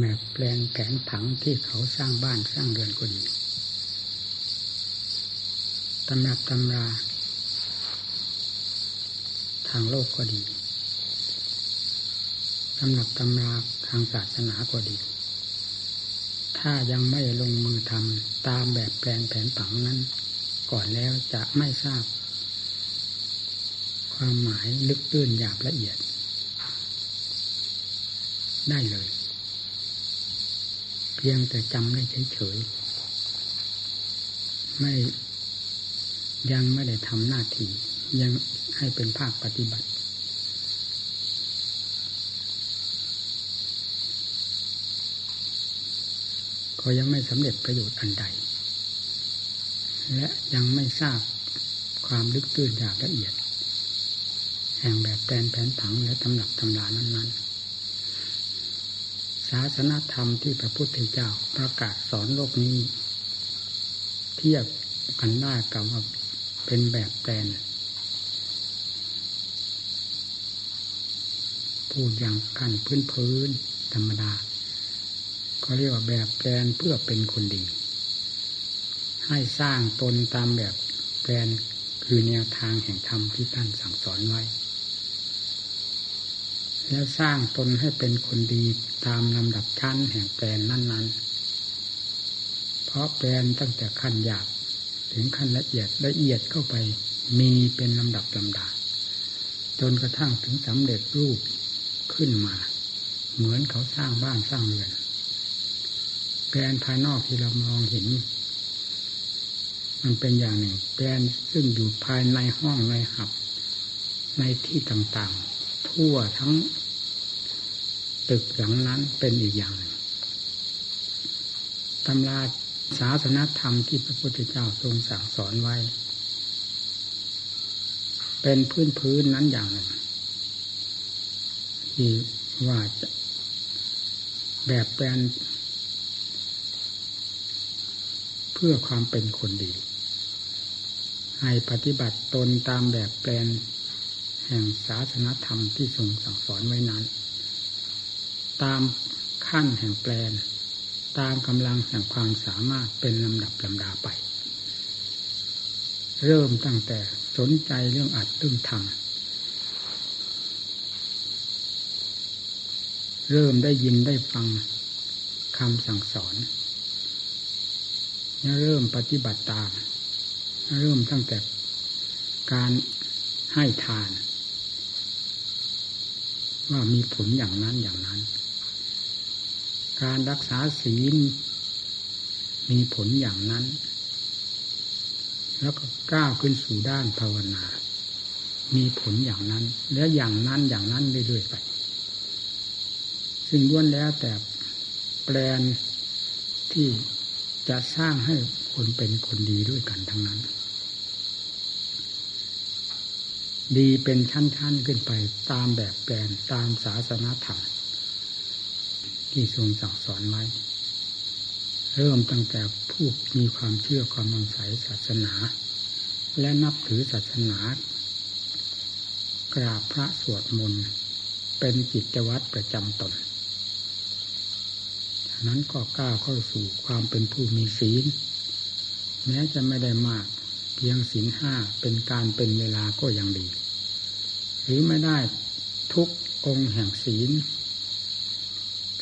แบบแปลงแผนผังที่เขาสร้างบ้านสร้างเรือนก็ดีตำนับตำรา ทางโลกก็ดีตำนับตำราทางศาสนาก็ดี ถ้ายังไม่ลงมือทำตามแบบแปลนแผนผังนั้น ก่อนแล้วจะไม่ทราบ ความหมายลึกตื้นหยาบละเอียด ได้เลย เพียงแต่จำได้เฉยๆไม่ยังไม่ได้ทำหน้าที่ยังให้เป็นภาคปฏิบัติ ก็ยังไม่สำเร็จประโยชน์อันใด และยังไม่ทราบความลึกตื้นอย่างละเอียด แห่งแบบแปลนแผนผังและตำหนักตำรานั้นๆ ศาสนธรรมที่พระพุทธเจ้าประกาศสอนโลกนี้ เทียบกันได้กับว่าเป็นแบบแปลนพูดอย่างขั้นพื้นพื้นธรรมดา ก็เรียกว่าแบบแปลนเพื่อเป็นคนดี ให้สร้างตนตามแบบแปลนคือแนวทางแห่งธรรมที่ท่านสั่งสอนไว้ แล้วสร้างตนให้เป็นคนดีตามลำดับชั้นแห่งแปลนนั้น ๆ เพราะแปลนตั้งแต่ขั้นหยาบถึงขั้นละเอียดละเอียดเข้าไปมีเป็นลำดับลำดาจนกระทั่งถึงสำเร็จรูปขึ้นมา เหมือนเขาสร้างบ้านสร้างเรือนแปลนภายนอกที่เรามองเห็น มันเป็นอย่างหนึ่ง แปลนซึ่งอยู่ภายในห้องในหับ ในที่ต่างๆ ทั่วทั้ง ตึกหลังนั้นเป็นอีกอย่างหนึ่งตำราศาสนธรรมที่พระพุทธเจ้าทรงสั่งสอนไว้ เป็นพื้นพื้นนั้นอย่างหนึ่งที่ว่าจะแบบแปลนเพื่อความเป็นคนดี ให้ปฏิบัติตนตามแบบแปลนแห่งศาสนธรรมที่ทรงสั่งสอนไว้นั้น ตามขั้นแห่งแปลน ตามกำลังแห่งความสามารถเป็นลำดับลำดาไป เริ่มตั้งแต่สนใจเรื่องอัดเรื่องทำเริ่มได้ยินได้ฟังคำสั่งสอนเริ่มปฏิบัติตาม เริ่มตั้งแต่การให้ทาน ว่ามีผลอย่างนั้นอย่างนั้น การรักษาศีลมีผลอย่างนั้น แล้วก็ก้าวขึ้นสู่ด้านภาวนา มีผลอย่างนั้น และอย่างนั้นอย่างนั้นเรื่อยๆไป ซึ่งล้วนแล้วแต่แปลนที่จะสร้างให้คนเป็นคนดีด้วยกันทั้งนั้น ดีเป็นชั้นๆขึ้นไปตามแบบแปลนตามศาสนาธรรม ที่ทรงสั่งสอนไว้ เริ่มตั้งแต่ผู้มีความเชื่อความมั่นใจศาสนา และนับถือศาสนา กราบพระสวดมนต์เป็นกิจวัตรประจำตนนั้นก็กล้าเข้าสู่ความเป็นผู้มีศีล แม้จะไม่ได้มากเพียงศีลห้าเป็นการเป็นเวลาก็ยังดี หรือไม่ได้ทุกองค์แห่งศีล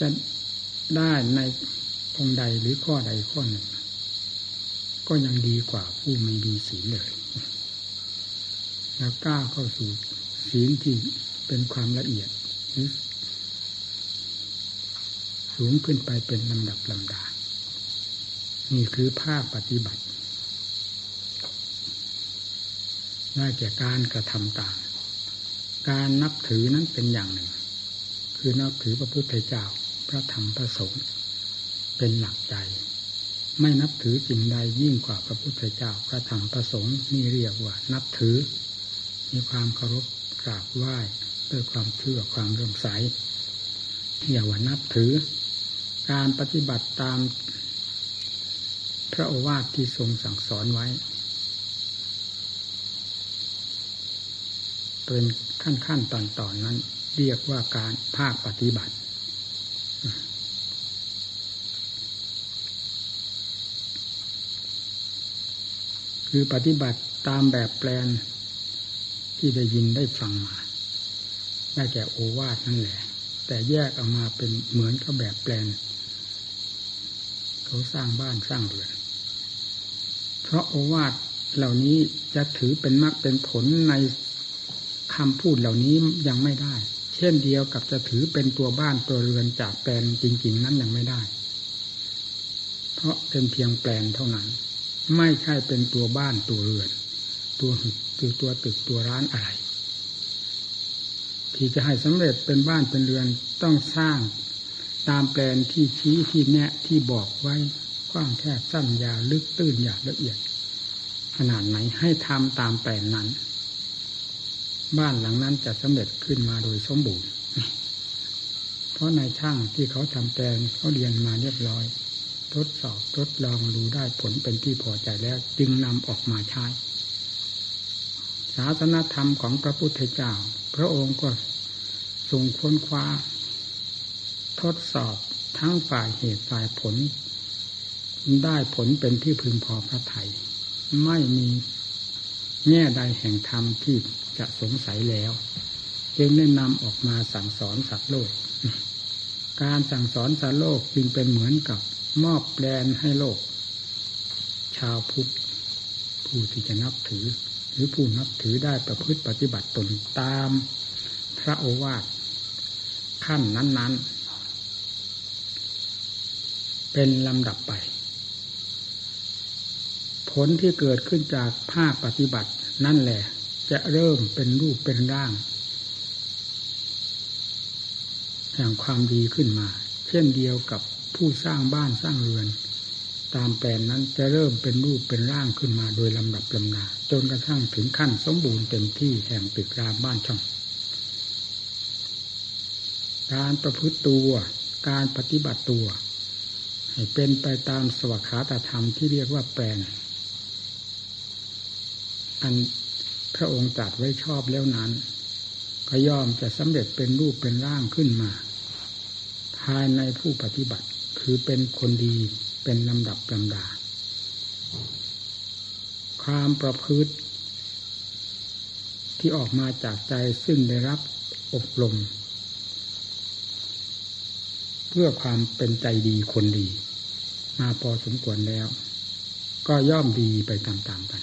จะได้ในองใดหรือข้อใดข้อหนึ่ง ก็ยังดีกว่าผู้ไม่มีศีลเลยแล้วกล้าเข้าสู่ศีลที่เป็นความละเอียดสูงขึ้นไปเป็นลำดับลำดา นี่คือภาคปฏิบัติได้แก่การกระทำตาม การนับถือนั้นเป็นอย่างหนึ่ง คือนับถือพระพุทธเจ้า พระธรรมพระสงฆ์เป็นหลักใจ ไม่นับถือสิ่งใดยิ่งกว่าพระพุทธเจ้าพระธรรมพระสงฆ์นี่เรียกว่า นับถือ มีความเคารพกราบไหว้ด้วยความเชื่อความเรื่อมใสอย่าวนับถือการปฏิบัติตามพระโอวาทที่ทรงสั่งสอนไว้เป็นขั้นๆตอนๆนนั้นเรียกว่าการภาคปฏิบับัติตามพระโอการปฏิบัติตามพระโอวาทที่ทรงสั่งสอนไว้ เป็นขั้นขั้นตอนตอนนั้น เรียกว่าการภาคปฏิบัติ การ คือปฏิบัติตามแบบแปลนที่ได้ยินได้ฟังมา ได้แก่โอวาทนั่นแหละ แต่แยกออกมาเป็นเหมือนกับแบบแปลน เขาสร้างบ้านสร้างเรือน เพราะโอวาทเหล่านี้จะถือเป็นมรรคเป็นผลในคำพูดเหล่านี้ยังไม่ได้ เช่นเดียวกับจะถือเป็นตัวบ้านตัวเรือนจากแปลนจริง ๆ นั้นยังไม่ได้ เพราะเป็นเพียงแปลนเท่านั้น ไม่ใช่เป็นตัวบ้านตัวเรือน ตัวหึกตัวตัวตึกตัวร้านอะไร ที่จะให้สำเร็จเป็นบ้านเป็นเรือนต้องสร้างตามแปลนที่ชี้ที่แนะที่บอกไว้กว้างแคบสั้นยาวลึกตื้นหยาบละเอียด ขนาดไหนให้ทำตามแปลนนั้น บ้านหลังนั้นจะสำเร็จขึ้นมาโดยสมบูรณ์ เพราะนายช่างที่เขาทำแปลนเขาเรียนมาเรียบร้อย ทดสอบทดลองดูได้ผลเป็นที่พอใจแล้ว จึงนำออกมาใช้ศาสนธรรมของพระพุทธเจ้า พระองค์ก็ทรงค้นคว้า ทดสอบทั้งฝ่ายเหตุฝ่ายผล ได้ผลเป็นที่พึงพอพระไทย ไม่มีแง่ใดแห่งธรรมที่จะสงสัยแล้ว จึงได้นำออกมาสั่งสอนสัตว์โลก การสั่งสอนสัตว์โลกจึงเป็นเหมือนกับ มอบแปลนให้โลก ชาวพุทธผู้ที่จะนับถือ หรือผู้นับถือได้ประพฤติปฏิบัติตนตามพระโอวาทขั้นนั้น ๆ เป็นลำดับไป ผลที่เกิดขึ้นจากภาคปฏิบัตินั่นแหละ จะเริ่มเป็นรูปเป็นร่างแห่งความดีขึ้นมา เช่นเดียวกับ ผู้สร้างบ้านสร้างเรือน ตามแปลนนั้นจะเริ่มเป็นรูปเป็นร่างขึ้นมาโดยลำดับลำนาจนกระทั่งถึงขั้นสมบูรณ์เต็มที่แห่งตึกรามบ้านช่อง การประพฤติตัว การปฏิบัติตัว ให้เป็นไปตามสวัสดิธรรมที่เรียกว่าแปลนอันพระองค์ตรัสไว้ชอบแล้วนั้น ก็ย่อมจะสำเร็จเป็นรูปเป็นร่างขึ้นมา ภายในผู้ปฏิบัติ คือเป็นคนดีเป็นลำดับลำดา ความประพฤติ ที่ออกมาจากใจซึ่งได้รับอบรม เพื่อความเป็นใจดีคนดี มาพอสมควรแล้ว ก็ย่อมดีไปตามๆกัน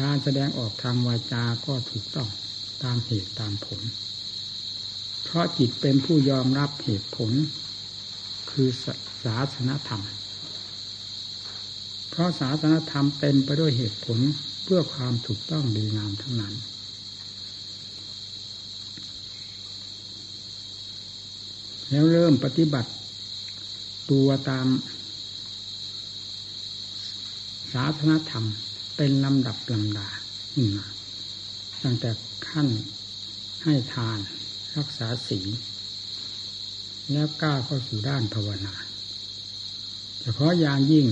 การแสดงออกทางวาจาก็ถูกต้องตามเหตุตามผล เพราะจิตเป็นผู้ยอมรับเหตุผล คือศาสนธรรม เพราะศาสนธรรมเต็มไปด้วยเหตุผลเพื่อความถูกต้องดีงามทั้งนั้น แล้วเริ่มปฏิบัติตัวตามศาสนธรรมเป็นลำดับลำดาขึ้นมาตั้งแต่ขั้นให้ทานรักษาศีล แล้วก้าวเข้าสู่ด้านภาวนาเฉพาะอย่างยิ่ง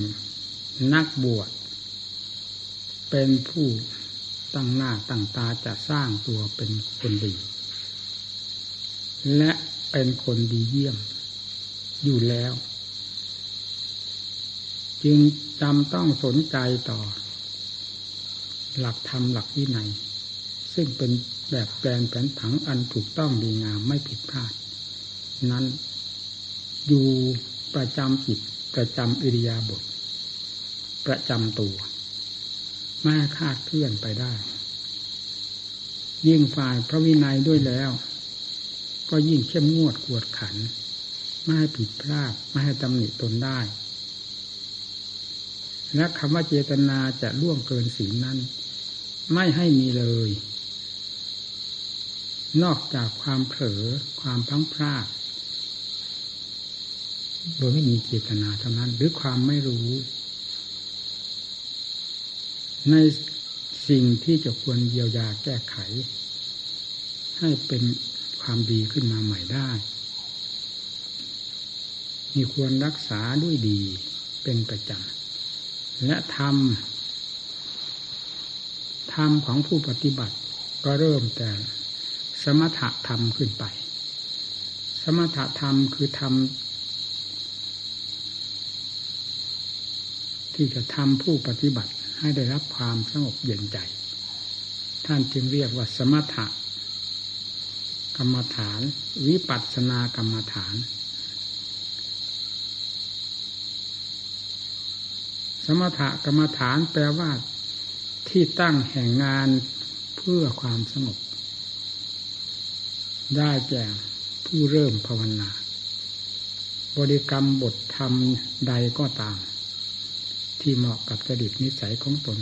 นักบวชเป็นผู้ตั้งหน้าตั้งตาจะสร้างตัวเป็นคนดี และเป็นคนดีเยี่ยมอยู่แล้ว จึงจำต้องสนใจต่อ หลักธรรมหลักวินัย ซึ่งเป็นแบบแปลนแผนผังอันถูกต้องดีงามไม่ผิดพลาด นั้น อยู่ประจำจิตประจำอิริยาบถประจำตัวไม่คาดเคลื่อนไปได้ ยิ่งฝ่ายพระวินัยด้วยแล้ว ก็ยิ่งเข้มงวดกวดขัน ไม่ให้ผิดพลาดไม่ให้ตำหนิตนได้ และคำว่าเจตนาจะล่วงเกินสีนั้น ไม่ให้มีเลย นอกจากความเผลอความพังพลาด โดยไม่มีเจตนาเท่านั้น หรือความไม่รู้ ในสิ่งที่จะควรเยียวยาแก้ไข ให้เป็นความดีขึ้นมาใหม่ได้ มีควรรักษาด้วยดีเป็นประจำและทำธรรมของผู้ปฏิบัติก็เริ่มแต่สมถะธรรมขึ้นไป สมถะธรรมคือธรรม ที่จะทำผู้ปฏิบัติให้ได้รับความสงบเย็นใจ ท่านจึงเรียกว่าสมถะกรรมฐาน วิปัสสนากรรมฐาน สมถะกรรมฐานแปลว่า ที่ตั้งแห่งงานเพื่อความสงบ ได้แก่ผู้เริ่มภาวนา บริกรรมบทธรรมใดก็ตาม ที่เหมาะกับจริตนิสัยของตน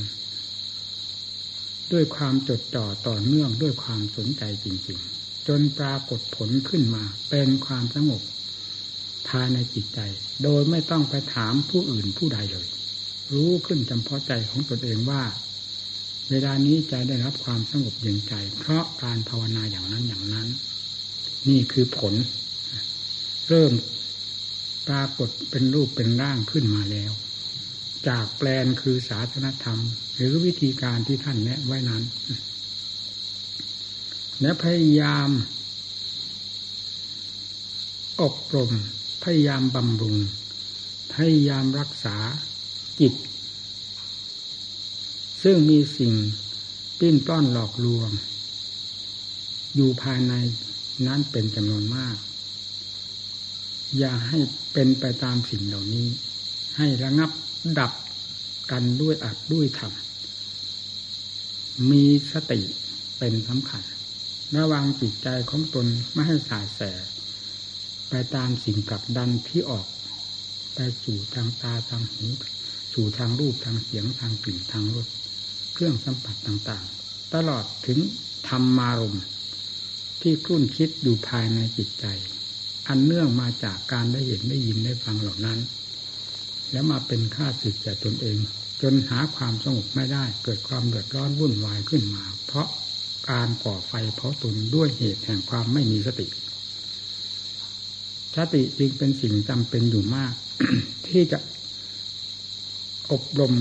ด้วยความจดจ่อต่อเนื่องด้วยความสนใจจริง ๆ จนปรากฏผลขึ้นมา เป็นความสงบภายในจิตใจ โดยไม่ต้องไปถามผู้อื่นผู้ใดเลย รู้ขึ้นจำเพาะใจของตนเองว่า เวลานี้ใจได้รับความสงบเย็นใจ เพราะการภาวนาอย่างนั้นอย่างนั้น นี่คือผล เริ่มปรากฏเป็นรูปเป็นร่างขึ้นมาแล้ว จากแปลนคือศาสนธรรม หรือวิธีการที่ท่านแนะไว้นั้น และพยายาม อบรม พยายามบำรุง พยายามรักษาจิต ซึ่งมีสิ่งปิ้นป้อนหลอกลวง อยู่ภายในนั้นเป็นจำนวนมาก อย่าให้เป็นไปตามสิ่งเหล่านี้ ให้ระงับ ดับกันด้วยอัดด้วยธรรมมีสติเป็นสำคัญ ระวังจิตใจของตนไม่ให้สายแส ไปตามสิ่งกับดันที่ออก ไปสู่ทางตาทางหูสู่ทางรูปทางเสียงทางกลิ่นทางรสเครื่องสัมผัสต่างๆ ตลอดถึงธรรมารมที่คลุ่นคิดอยู่ภายในจิตใจ อันเนื่องมาจากการได้เห็นได้ยินได้ฟังเหล่านั้น แล้วมาเป็นค่าสึกแก่ตนเอง จนหาความสงบไม่ได้ เกิดความเดือดร้อนวุ่นวายขึ้นมา เพราะการก่อไฟเพราะตนด้วยเหตุแห่งความไม่มีสติ สติจึงเป็นสิ่งจำเป็นอยู่มาก ที่จะอบรม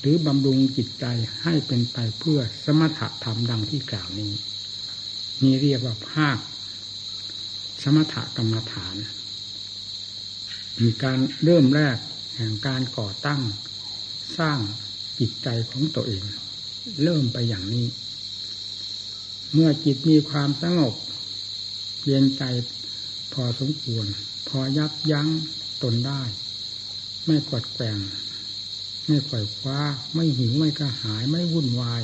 หรือบำรุงจิตใจให้เป็นไปเพื่อสมถะธรรมดังที่กล่าวนี้มีเรียกว่าภาค สมถะกรรมฐาน มีการเริ่มแรก แห่งการก่อตั้งสร้างจิตใจของตัวเอง เริ่มไปอย่างนี้ เมื่อจิตมีความสงบเย็นใจพอสมควร พอยับยั้งตนได้ ไม่กดแกงไม่ปล่อยคว้า ไม่หิว ไม่กระหาย ไม่วุ่นวาย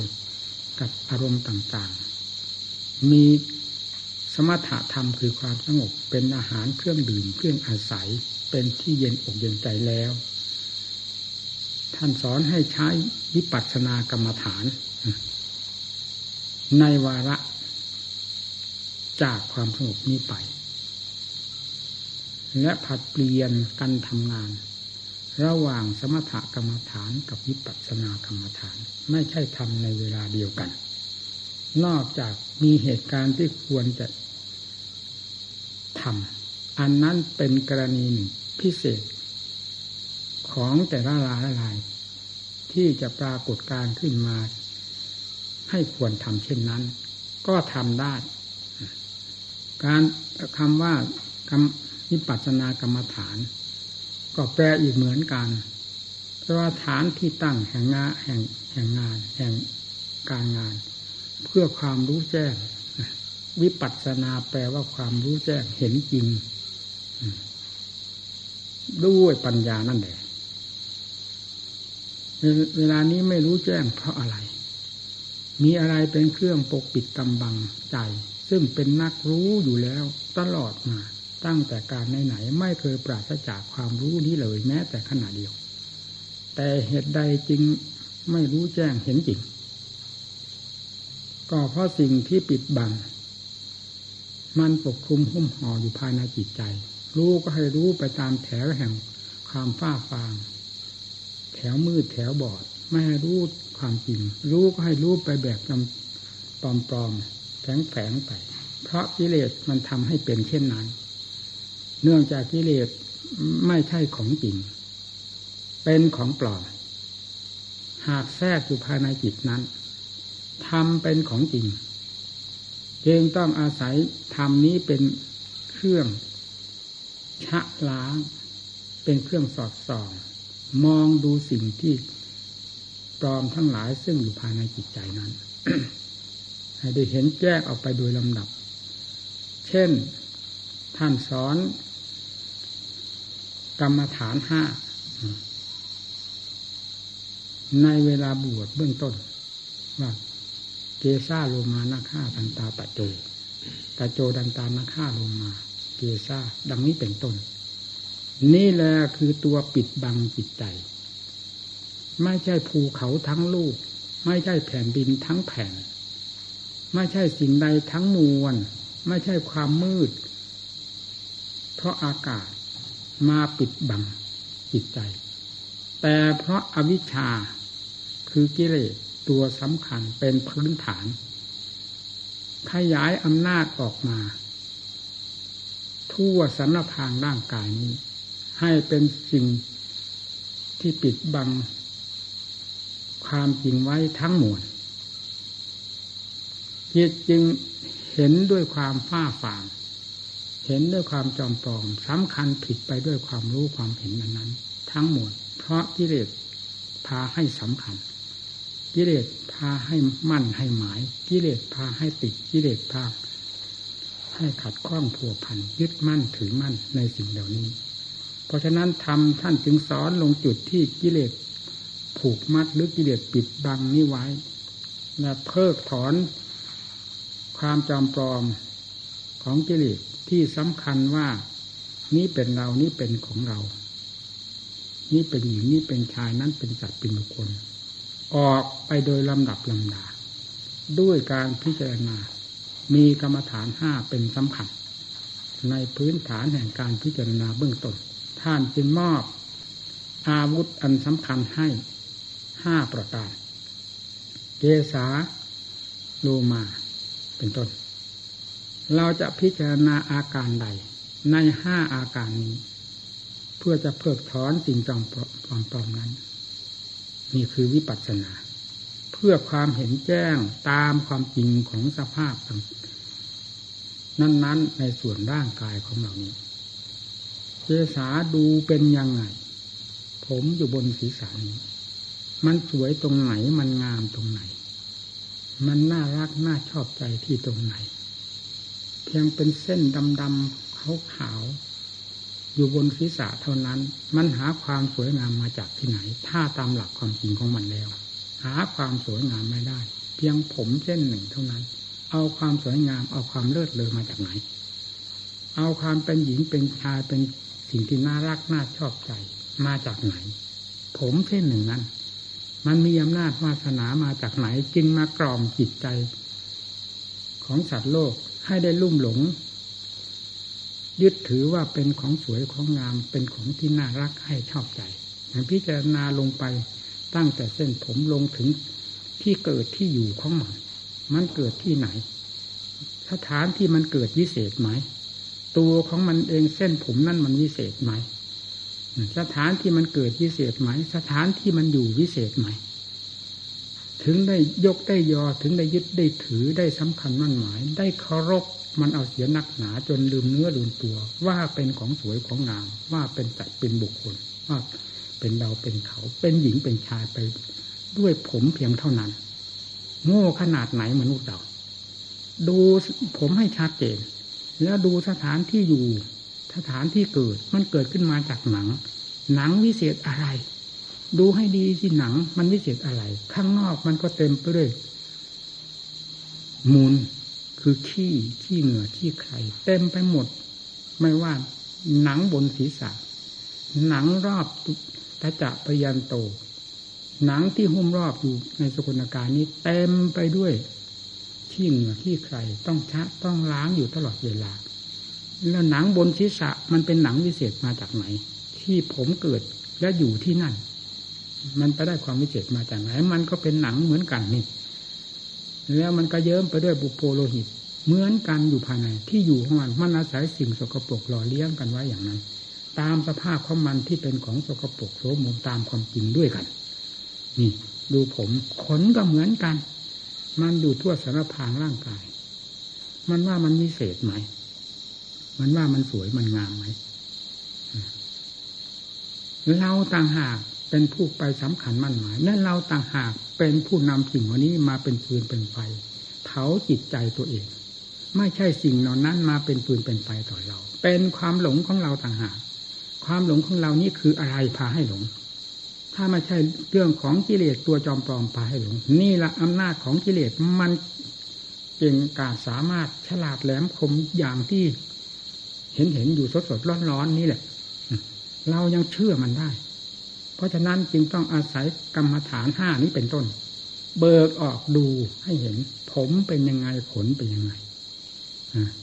กับอารมณ์ต่างๆ มี สมถะธรรมคือความสงบเป็นอาหารเครื่องดื่มเครื่องอาศัยเป็นที่เย็นอกเย็นใจแล้ว ท่านสอนให้ใช้วิปัสสนากรรมฐาน ในวาระจากความสงบนี้ไป และผัดเปลี่ยนกันทำงาน ระหว่างสมถกรรมฐานกับวิปัสสนากรรมฐาน ไม่ใช่ทำในเวลาเดียวกัน นอกจากมีเหตุการณ์ที่ควรจะ ทำอันนั้นเป็นกรณีพิเศษ ของแต่ละรายลาย ที่จะปรากฏการขึ้นมา ให้ควรทำเช่นนั้น ก็ทำได้ การคำว่ากรรมวิปัสสนากรรมฐาน ก็แปลอีกเหมือนกันเพราะว่าฐานที่ตั้งแห่งงานแห่งแห่งงาน แห่งการงาน เพื่อความรู้แจ้ง วิปัสสนาแปลว่าความรู้แจ้งเห็นจริงด้วยปัญญานั่นแหละเวลานี้ไม่รู้แจ้งเพราะอะไร มีอะไรเป็นเครื่องปกปิดตำบังใจ ซึ่งเป็นนักรู้อยู่แล้วตลอดมา ตั้งแต่การไหนๆไม่เคยปราศจากความรู้นี้เลยแม้แต่ขณะเดียว แต่เหตุใดจึงไม่รู้แจ้งเห็นจริง ก็เพราะสิ่งที่ปิดบัง มันปกคลุมหุ้มห่ออยู่ภายในจิตใจ รู้ก็ให้รู้ไปตามแถวแห่งความฟ้าฟาง แถวมืดแถวบอด ไม่ให้รู้ความจริง รู้ก็ให้รู้ไปแบบจำปลอมๆแฝงๆไป เพราะกิเลสมันทำให้เป็นเช่นนั้น เนื่องจากกิเลสไม่ใช่ของจริง เป็นของปลอม หากแทรกอยู่ภายในจิตนั้นทำเป็นของจริง จึงต้องอาศัยธรรมนี้เป็นเครื่องชะล้าง เป็นเครื่องสอดส่อง มองดูสิ่งที่ปลอมทั้งหลายซึ่งอยู่ภายในจิตใจนั้น ให้ได้เห็นแจ้งออกไปโดยลำดับ เช่น ท่านสอนกรรมฐานห้าในเวลาบวชเบื้องต้นว่า ซาโลมานาฆ่าตันตาปะโจตาโจดันตานาฆ่าโลมา เกซาดังนี้เป็นต้น นี่แหละคือตัวปิดบังจิตใจ ไม่ใช่ภูเขาทั้งลูก ไม่ใช่แผ่นดินทั้งแผ่น ไม่ใช่สิ่งใดทั้งมวล ไม่ใช่ความมืด เพราะอากาศมาปิดบังจิตใจ แต่เพราะอาวิชชาคือกิเลส ตัวสำคัญเป็นพื้นฐาน ขยายอำนาจออกมา ทั่วสรรพางร่างกายนี้ ให้เป็นสิ่งที่ปิดบัง ความจริงไว้ทั้งหมดจิตจึงเห็นด้วยความฝ้าฝางเห็นด้วยความจอมปลอมสำคัญผิดไปด้วยความรู้ความเห็นนั้น ทั้งหมด เพราะกิเลสพาให้สำคัญ กิเลสพาให้มั่นให้หมาย กิเลสพาให้ติดกิเลสพาให้ขัดข้องผัวพันยึดมั่นถือมั่นในสิ่งเหล่านี้ เพราะฉะนั้นทำท่านจึงสอนลงจุดที่กิเลสผูกมัดหรือกิเลสปิดบังนี้ไว้และเพิกถอนความจำปลอมของกิเลสที่สำคัญว่านี้เป็นเรานี้เป็นของเรา นี่เป็นหญิงนี่เป็นชายนั้นเป็นสัตว์เป็นบุคคล ออกไปโดยลำดับลำดา ด้วยการพิจารณา มีกรรมฐานห้าเป็นสำคัญ ในพื้นฐานแห่งการพิจารณาเบื้องต้น ท่านจึงมอบ อาวุธอันสำคัญให้ห้าประการ เกษาโลมาเป็นต้น เราจะพิจารณาอาการใด ในห้าอาการนี้ เพื่อจะเพิกถอนสิ่งจอมปลอมนั้น นี่คือวิปัสสนา เพื่อความเห็นแจ้งตามความจริงของสภาพนั้น ๆ ในส่วนร่างกายของเรานี้เจสาดูเป็นยังไง ผมอยู่บนศีรษะนี้มันสวยตรงไหนมันงามตรงไหน มันน่ารักน่าชอบใจที่ตรงไหน เพียงเป็นเส้นดำๆขาว อยู่บนศีรษะเท่านั้น มันหาความสวยงามมาจากที่ไหน ถ้าตามหลักความจริงของมันแล้ว หาความสวยงามไม่ได้ เพียงผมเส้นหนึ่งเท่านั้น เอาความสวยงามเอาความเลิศเลอมาจากไหน เอาความเป็นหญิงเป็นชายเป็นสิ่งที่น่ารักน่าชอบใจมาจากไหน ผมเส้นหนึ่งนั้น มันมีอำนาจวาสนามาจากไหน จึงมากล่อมจิตใจ ของสัตว์โลกให้ได้ลุ่มหลง ยึดถือว่าเป็นของสวยของงามเป็นของที่น่ารักให้ชอบใจพิจารณาลงไปตั้งแต่เส้นผมลงถึงที่เกิดที่อยู่ของมันมันเกิดที่ไหน สถานที่มันเกิดวิเศษไหม ตัวของมันเองเส้นผมนั่นมันวิเศษไหม สถานที่มันเกิดวิเศษไหม สถานที่มันอยู่วิเศษไหม ถึงได้ยกได้ยอถึงได้ยึดได้ถือได้สำคัญมั่นหมาย ได้เคารพ มันเอาเสียนักหนาจนลืมเนื้อลืมตัว ว่าเป็นของสวยของงาม ว่าเป็นสัตว์เป็นบุคคล ว่าเป็นเราเป็นเขา เป็นหญิงเป็นชายไป ด้วยผมเพียงเท่านั้น โง่ขนาดไหนมนุษย์เราดูผมให้ชัดเจน แล้วดูสถานที่อยู่ สถานที่เกิด มันเกิดขึ้นมาจากหนัง หนังวิเศษอะไร ดูให้ดีที่หนังมันวิเศษอะไร ข้างนอกมันก็เต็มไปด้วยมูล คือขี้ขี้เหงื่อขี้ไข่เต็มไปหมด ไม่ว่าหนังบนศีรษะ หนังรอบตะจะปยันโต หนังที่หุ้มรอบอยู่ในสกุลการนี้เต็มไปด้วยขี้เหงื่อขี้ไข่ต้องชะต้องล้างอยู่ตลอดเวลา แล้วหนังบนศีรษะมันเป็นหนังวิเศษมาจากไหน ที่ผมเกิดและอยู่ที่นั่น มันไปได้ความวิเศษมาจากไหน มันก็เป็นหนังเหมือนกันนี่ แล้วมันก็เยิ้มไปด้วยบุโพโลหิต เหมือนกันอยู่ภายใน ที่อยู่ของมันมันอาศัยสิ่งสกปรกหล่อเลี้ยงกันไว้อย่างนั้น ตามสภาพของมันที่เป็นของสกปรกโสมมตามความจริงด้วยกัน นี่ ดูผมขนก็เหมือนกัน มันอยู่ทั่วสารพางร่างกาย มันว่ามันมีเศษไหม มันว่ามันสวยมันงามไหมเราต่างหากเป็นผู้ไปสำคัญมั่นหมายนั่นเราต่างหาก เป็นผู้นำสิ่งวันนี้มาเป็นฟืนเป็นไฟ เผาจิตใจตัวเอง ไม่ใช่สิ่งเหล่านั้นมาเป็นฟืนเป็นไฟต่อเรา เป็นความหลงของเราต่างหากความหลงของเรานี่คืออะไรพาให้หลง ถ้าไม่ใช่เรื่องของกิเลสตัวจอมปลอมพาให้หลง นี่ละอำนาจของกิเลสมันเก่งกาจสามารถฉลาดแหลมคมอย่างที่เห็นเห็นอยู่สดสดร้อนร้อนนี่แหละ เรายังเชื่อมันได้ เพราะฉะนั้นจึงต้องอาศัยกรรมฐานห้านี้เป็นต้น เบิกออกดูให้เห็น ผมเป็นยังไงขนเป็นยังไง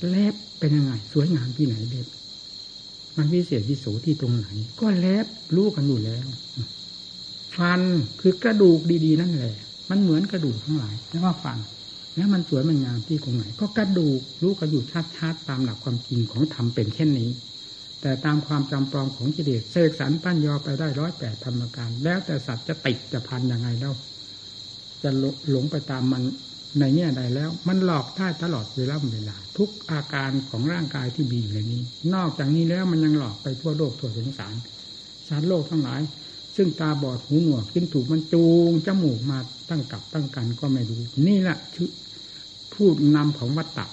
เล็บเป็นยังไง สวยงามที่ไหนเล็บมันวิเศษวิโสที่ตรงไหน ก็เล็บรู้กันอยู่แล้ว ฟันคือกระดูกดีๆนั่นแหละ มันเหมือนกระดูกทั้งหลายแล้วว่าฟันแล้วมันสวยมันงามที่ตรงไหน ก็กระดูกรู้กันอยู่ชัดๆตามหลักความจริงของธรรมเป็นเช่นนี้ แต่ตามความจำปลอมของกิเลสเสกสรรปั้นยอไปได้ร้อยแปดธรรมการ แล้วแต่สัตว์จะติดจะพันยังไงแล้ว จะหลงไปตามมันในแง่ใดแล้ว มันหลอกได้ตลอดเวลาเวลา ทุกอาการของร่างกายที่มีอยู่ในนี้ นอกจากนี้แล้วมันยังหลอกไปทั่วโลกทั่วสงสารสารโลกทั้งหลาย ซึ่งตาบอดหูหนวกกินถูกมันจูงจมูกมาตั้งกับตั้งกันก็ไม่รู้นี่แหละผู้นำของวัตตะ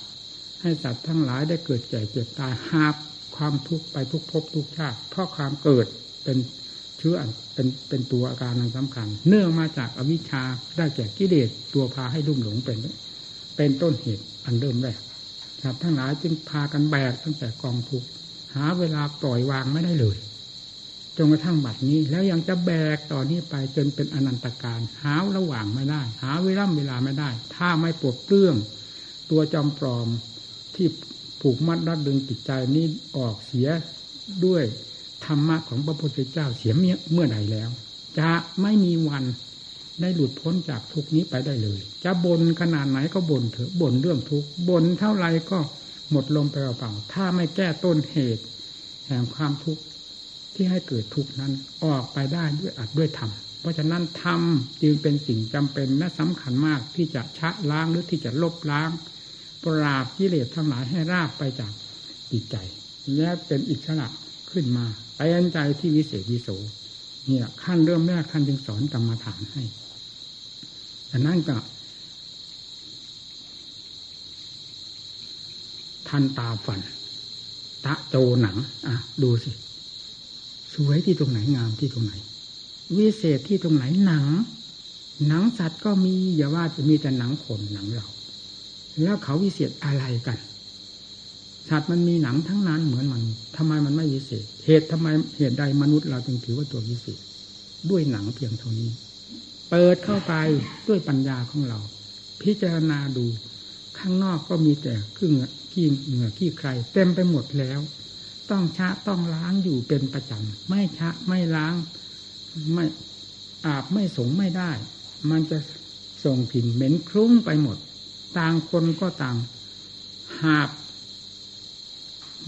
ให้สัตว์ทั้งหลายได้เกิดแก่เจ็บตายหาบ ความทุกข์ไปทุกภพทุกชาติ เพราะความเกิดเป็นเชื้อเป็นเป็นตัวอาการนั้นสำคัญ เนื่องมาจากอวิชชาได้แก่กิเลสตัวพาให้ลุ่มหลงเป็น เป็นต้นเหตุอันเริ่มแรกสัตว์ทั้งหลายจึงพากันแบกตั้งแต่กองทุกข์หาเวลาปล่อยวางไม่ได้เลยจนกระทั่งบัดนี้ แล้วยังจะแบกต่อนนี้ไปจนเป็นอนันตการหาระหว่างไม่ได้ หาเวลาเวลาไม่ได้ ถ้าไม่ปลดเปลื้อง ตัวจอมปลอมที่ ผูกมัดรัดดึงจิตใจนี้ออกเสียด้วยธรรมะของพระพุทธเจ้าเสียเมื่อใดแล้ว จะไม่มีวันได้หลุดพ้นจากทุกนี้ไปได้เลย จะบนขนาดไหนก็บนเถอะบนเรื่องทุกบนเท่าไรก็หมดลมไปเปล่าถ้าไม่แก้ต้นเหตุ แห่งความทุกข์ที่ให้เกิดทุกข์นั้นออกไปได้ด้วยอัดด้วยธรรมเพราะฉะนั้นธรรมจึงเป็นสิ่งจำเป็นและสำคัญมากที่จะชะล้างหรือที่จะลบล้าง ปราบกิเลสทั้งหลายให้ราบไปจากจิตใจ และเป็นอิสระขึ้นมาไปอันใจที่วิเศษวิโสเนี่ยขั้นเริ่มแรกท่านจึงสอนกรรมฐานให้แต่นั่นก็ท่านตาฝัน ตะโจหนัง อะ ดูสิ สวยที่ตรงไหนงามที่ตรงไหน วิเศษที่ตรงไหนหนัง หนังสัตว์ก็มีอย่าว่าจะมีแต่หนังขนหนังเรา แล้วเขาวิเศษอะไรกันสัตว์มันมีหนังทั้งนั้นเหมือนมันทำไมมันไม่วิเศษ เหตุทำไมเหตุใดมนุษย์เราจึงถือว่าตัววิเศษ ด้วยหนังเพียงเท่านี้ เปิดเข้าไปด้วยปัญญาของเรา พิจารณาดู ข้างนอกก็มีแต่ครึ่งขี้เหงื่อขี้ใคร เต็มไปหมดแล้ว ต้องชะต้องล้างอยู่เป็นประจำไม่ชะไม่ล้างไม่อาบไม่สงไม่ได้ มันจะส่งกลิ่นเหม็นคลุ้งไปหมด ต่างคนก็ต่าง หาบ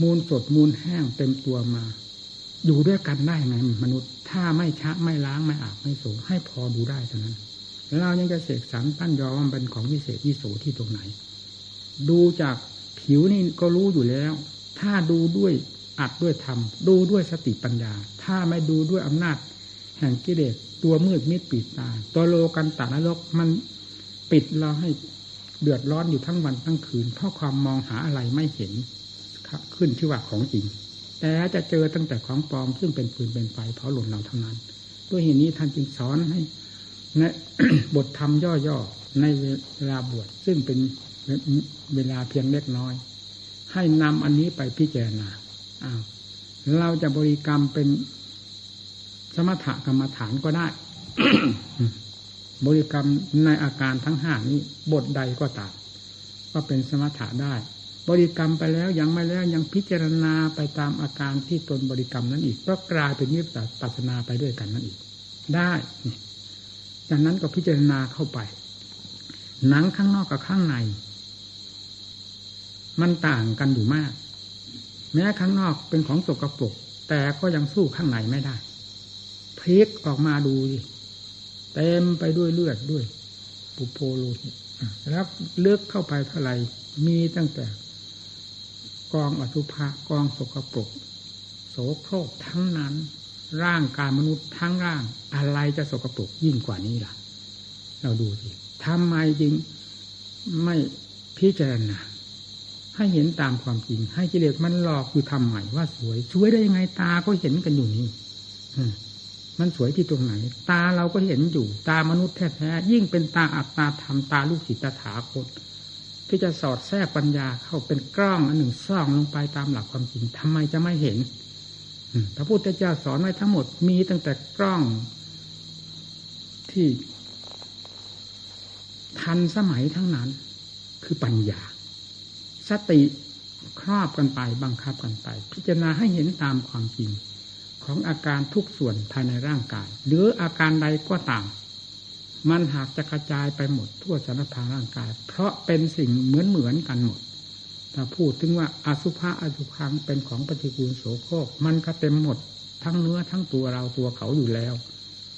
มูลสดมูลแห้งเต็มตัวมา อยู่ด้วยกันได้ไงมนุษย์ ถ้าไม่ชะไม่ล้างไม่อาบไม่สูงให้พอดูได้เท่านั้นเรายังจะเสกสรรปั้นยอมเป็นของวิเศษวิโสที่ตรงไหน ดูจากผิวนี่ก็รู้อยู่แล้ว ถ้าดูด้วยอัดด้วยธรรม ดูด้วยสติปัญญา ถ้าไม่ดูด้วยอำนาจ แห่งกิเลสตัวมืดมิดปิดตา ตัวโลกันตานรกมันปิดเราให้ เดือดร้อนอยู่ทั้งวันทั้งคืน เพราะความมองหาอะไรไม่เห็นขึ้นชื่อว่าของจริง แต่จะเจอตั้งแต่ของปลอมซึ่งเป็นปืนเป็นไฟเผาหล่นเราทั้งนั้น ด้วยเหตุนี้ท่านจึงสอนให้ในบทธรรมย่อๆในเวลาบวชซึ่งเป็นเวลาเพียงเล็กน้อย ให้นำอันนี้ไปพิจารณาอ้าวเราจะบริกรรมเป็นสมถกรรมฐานก็ได้ บริกรรมในอาการทั้งห้านี้บทใดก็ตามก็เป็นสมถะได้ บริกรรมไปแล้วยังไม่แล้วยังพิจารณาไปตามอาการที่ตนบริกรรมนั้นอีก ก็กลายเป็นยิบปัสนาไปด้วยกันนั่นอีก ได้จากนั้นก็พิจารณาเข้าไป หนังข้างนอกกับข้างใน มันต่างกันอยู่มาก แม้ข้างนอกเป็นของสกปรกแต่ก็ยังสู้ข้างในไม่ได้พลิกออกมาดู เต็มไปด้วยเลือดด้วย ปุโพโลหิตแล้วเลือกเข้าไปเท่าไหร่มีตั้งแต่ กองอสุภะกองสกปรกโสโครกทั้งนั้น ร่างกายมนุษย์ทั้งร่าง อะไรจะสกปรกยิ่งกว่านี้ล่ะ เราดูสิทำไมจริงไม่พิจารณาให้เห็นตามความจริง ให้กิเลสมันหลอกคือทำใหม่ว่าสวย สวยได้ยังไงตาก็เห็นกันอยู่นี่ มันสวยที่ตรงไหน ตาเราก็เห็นอยู่ ตามนุษย์แท้ๆยิ่งเป็นตาอัตตาธรรมตาลูกศิษย์ตถาคตที่จะสอดแทรกปัญญาเข้าเป็นกล้องอันหนึ่งซ่องลงไปตามหลักความจริงทำไมจะไม่เห็นพระพุทธเจ้าสอนไว้ทั้งหมดมีตั้งแต่กล้องที่ทันสมัยทั้งนั้น คือปัญญา สติครอบกันไปบังคับกันไป พิจารณาให้เห็นตามความจริง ของอาการทุกส่วนภายในร่างกาย หรืออาการใดก็ตาม มันหากจะกระจายไปหมดทั่วสารพางร่างกาย เพราะเป็นสิ่งเหมือนเหมือนกันหมดถ้าพูดถึงว่าอสุภะอสุพังเป็นของปฏิกูลโสโครกมันก็เต็มหมด ทั้งเนื้อทั้งตัวเราตัวเขาอยู่แล้ว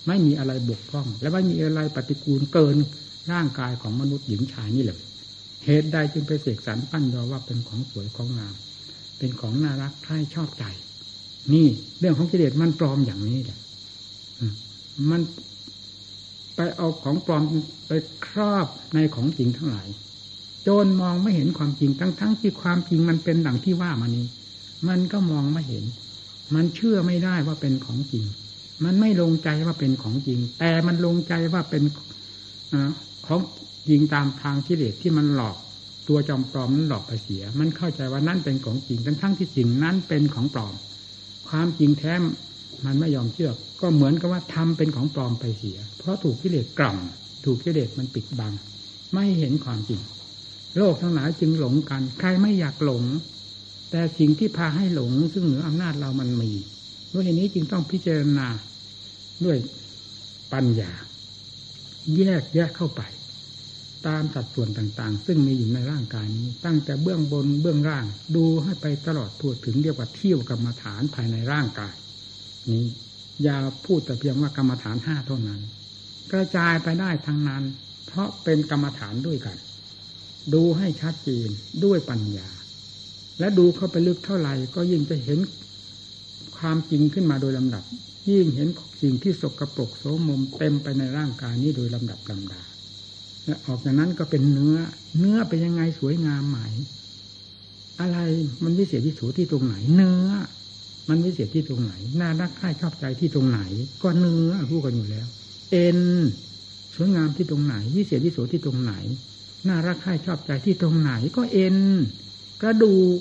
ไม่มีอะไรบกพร่อง และไม่มีอะไรปฏิกูลเกินร่างกายของมนุษย์หญิงชายนี่เลยเหตุใดจึงไปเสกสรรปั้นยอว่าเป็นของสวยของงาม เป็นของน่ารักใคร่ชอบใจ นี่เรื่องของกิเลสมันปลอมอย่างนี้แหละมันไปเอาของปลอมไปครอบในของจริงทั้งหลายจนมองไม่เห็นความจริงทั้งๆทที่ความจริงมันเป็นดังที่ว่ามานี้ มันก็มองไม่เห็น มันเชื่อไม่ได้ว่าเป็นของจริง มันไม่ลงใจว่าเป็นของจริง แต่มันลงใจว่าเป็นอของจริงตามทางที่เลสที่มันหลอกตัวจอมปลอมนั้นหลอกไปเสีย มันเข้าใจว่านั่นเป็นของจริงทั้งๆที่จริงนั้นเป็นของปลอม ความจริงแท้มันไม่ยอมเชื่อ ก็เหมือนกับว่าทำเป็นของปลอมไปเสีย เพราะถูกกิเลสกล่อมถูกกิเลสมันปิดบัง ไม่เห็นความจริง โลกทั้งหลายจึงหลงกัน ใครไม่อยากหลง แต่สิ่งที่พาให้หลง ซึ่งเหนืออำนาจเรามันมีด้วยนี้จึงต้องพิจารณาด้วยปัญญา แยกแยกเข้าไป ตามสัดส่วนต่างๆ ซึ่งมีอยู่ในร่างกายนี้ ตั้งแต่เบื้องบนเบื้องล่าง ดูให้ไปตลอดทั่วถึงเรียกว่าเที่ยวกรรมฐานภายในร่างกาย นี้อย่าพูดแต่เพียงว่ากรรมฐานห้าเท่านั้น กระจายไปได้ทั้งนั้น เพราะเป็นกรรมฐานด้วยกัน ดูให้ชัดเจนด้วยปัญญา และดูเข้าไปลึกเท่าไหร่ก็ยิ่งจะเห็นความจริงขึ้นมาโดยลำดับ ยิ่งเห็นสิ่งที่สกรปรกโสมมเต็มไปในร่างกายนี้โดยลำดับลำดา และออกจากนั้นก็เป็นเนื้อ เนื้อเป็นยังไงสวยงามไหมอะไรมันวิเศษที่สูที่ตรงไหน เนื้อ มันวิเศษที่ตรงไหน น่ารักใคร่ชอบใจที่ตรงไหน ก็เนื้อรู้กันอยู่แล้ว เอ็นสวยงามที่ตรงไหน วิเศษวิโสที่ตรงไหน น่ารักใคร่ชอบใจที่ตรงไหน ก็เอ็น กระดูก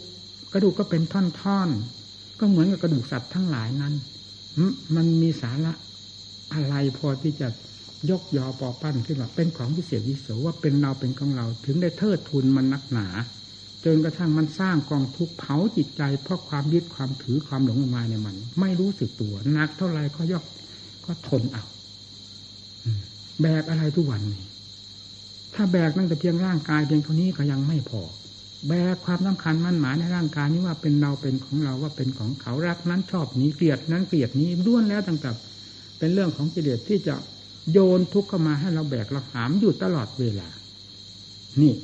กระดูกก็เป็นท่อนๆ ก็เหมือนกับกระดูกสัตว์ทั้งหลายนั้น มันมีสาระอะไรพอที่จะ ยกยอปอปั้นขึ้นว่าเป็นของพิเศษวิโสว่าเป็นเราเป็นของเราถึงได้เทิดทุนมันนักหนาจนกระทั่งมันสร้างกองทุกข์เผาจิตใจ เพราะความยึดความถือความหลงมาในมัน ไม่รู้สึกตัวนักเท่าไรก็ยกก็ทนเอาแบกอะไรทุกวันนี้ ถ้าแบกตั้งแต่เพียงร่างกายเพียงเท่านี้ก็ยังไม่พอ แบกความสำคัญมั่นหมายในร่างกายนี้ว่าเป็นเราเป็นของเราว่าเป็นของเขารักนั้นชอบนี้เกลียดนั้นเกลียดนี้ด้วนแล้วตั้งแต่เป็นเรื่องของกิเลสที่จะ โยนทุกข์เข้ามาให้เราแบกเราหามอยู่ตลอดเวลา นี่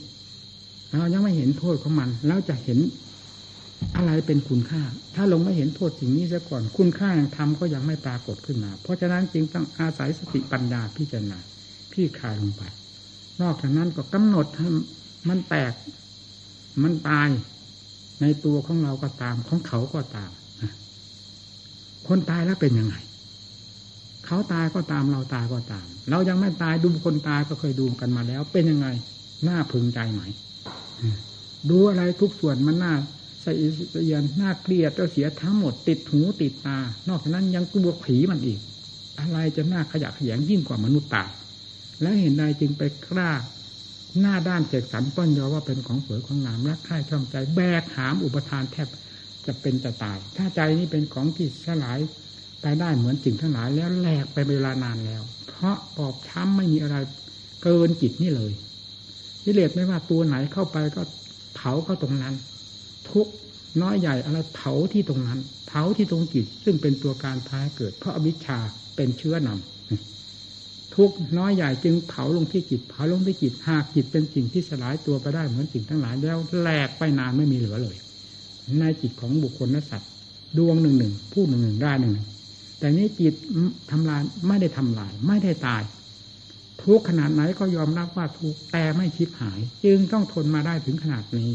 เรายังไม่เห็นโทษของมันแล้วจะเห็นอะไรเป็นคุณค่า ถ้าลงไม่เห็นโทษสิ่งนี้ซะก่อน คุณค่าอย่งธรรมก็ยังไม่ปรากฏขึ้นมา เพราะฉะนั้นจึงต้องอาศัยสติปัญญาพิจารณาพี่คายลงไป นอกจากนั้นก็กำหนดให้มันแตก มันตายในตัวของเราก็ตามของเขาก็ตาม คนตายแล้วเป็นยังไง เขาตายก็ตามเราตายก็ตาม เรายังไม่ตายดูคนตายก็เคยดูกันมาแล้ว เป็นยังไงน่าพึงใจไหมดูอะไรทุกส่วนมันน่าสะอิสะเอียนน่าเกลียดเสียทั้งหมดติดหูติดตา นอกจากนั้นยังกลัวผีมันอีก อะไรจะน่าขยะแขยงยิ่งกว่ามนุษย์ตายและเห็นใดจึงไปกล้า หน้าด้านเจกสันป้อนยอว่าเป็นของสวยของงามรักใคร่ชอบใจ แบกหามอุปทานแทบจะเป็นจะตาย ถ้าใจนี้เป็นของที่สลาย ไปได้เหมือนสิ่งทั้งหลายแล้วแหลกไปเวลานานแล้ว เพราะปอบช้ำไม่มีอะไรเกินจิตนี่เลยกิเลสไม่ว่าตัวไหนเข้าไปก็เผาเข้าตรงนั้น ทุกน้อยใหญ่อะไรเผาที่ตรงนั้น เผาที่ตรงจิต ซึ่งเป็นตัวการพาให้เกิด เพราะอวิชชาเป็นเชื้อนำทุกน้อยใหญ่จึงเผาลงที่จิต เผาลงที่จิตหากจิตเป็นสิ่งที่สลายตัวไปได้เหมือนสิ่งทั้งหลายแล้วแหลกไปนานไม่มีเหลือเลยในจิตของบุคคลและสัตว์ดวงหนึ่งหนึ่งผู้หนึ่งหนึ่งได้หนึ่ง แต่นี้จิตทำลายไม่ได้ทำลาย ไม่ได้ตาย ทุกขนาดไหนก็ยอมรับว่าทุกแต่ไม่ชิบหาย จึงต้องทนมาได้ถึงขนาดนี้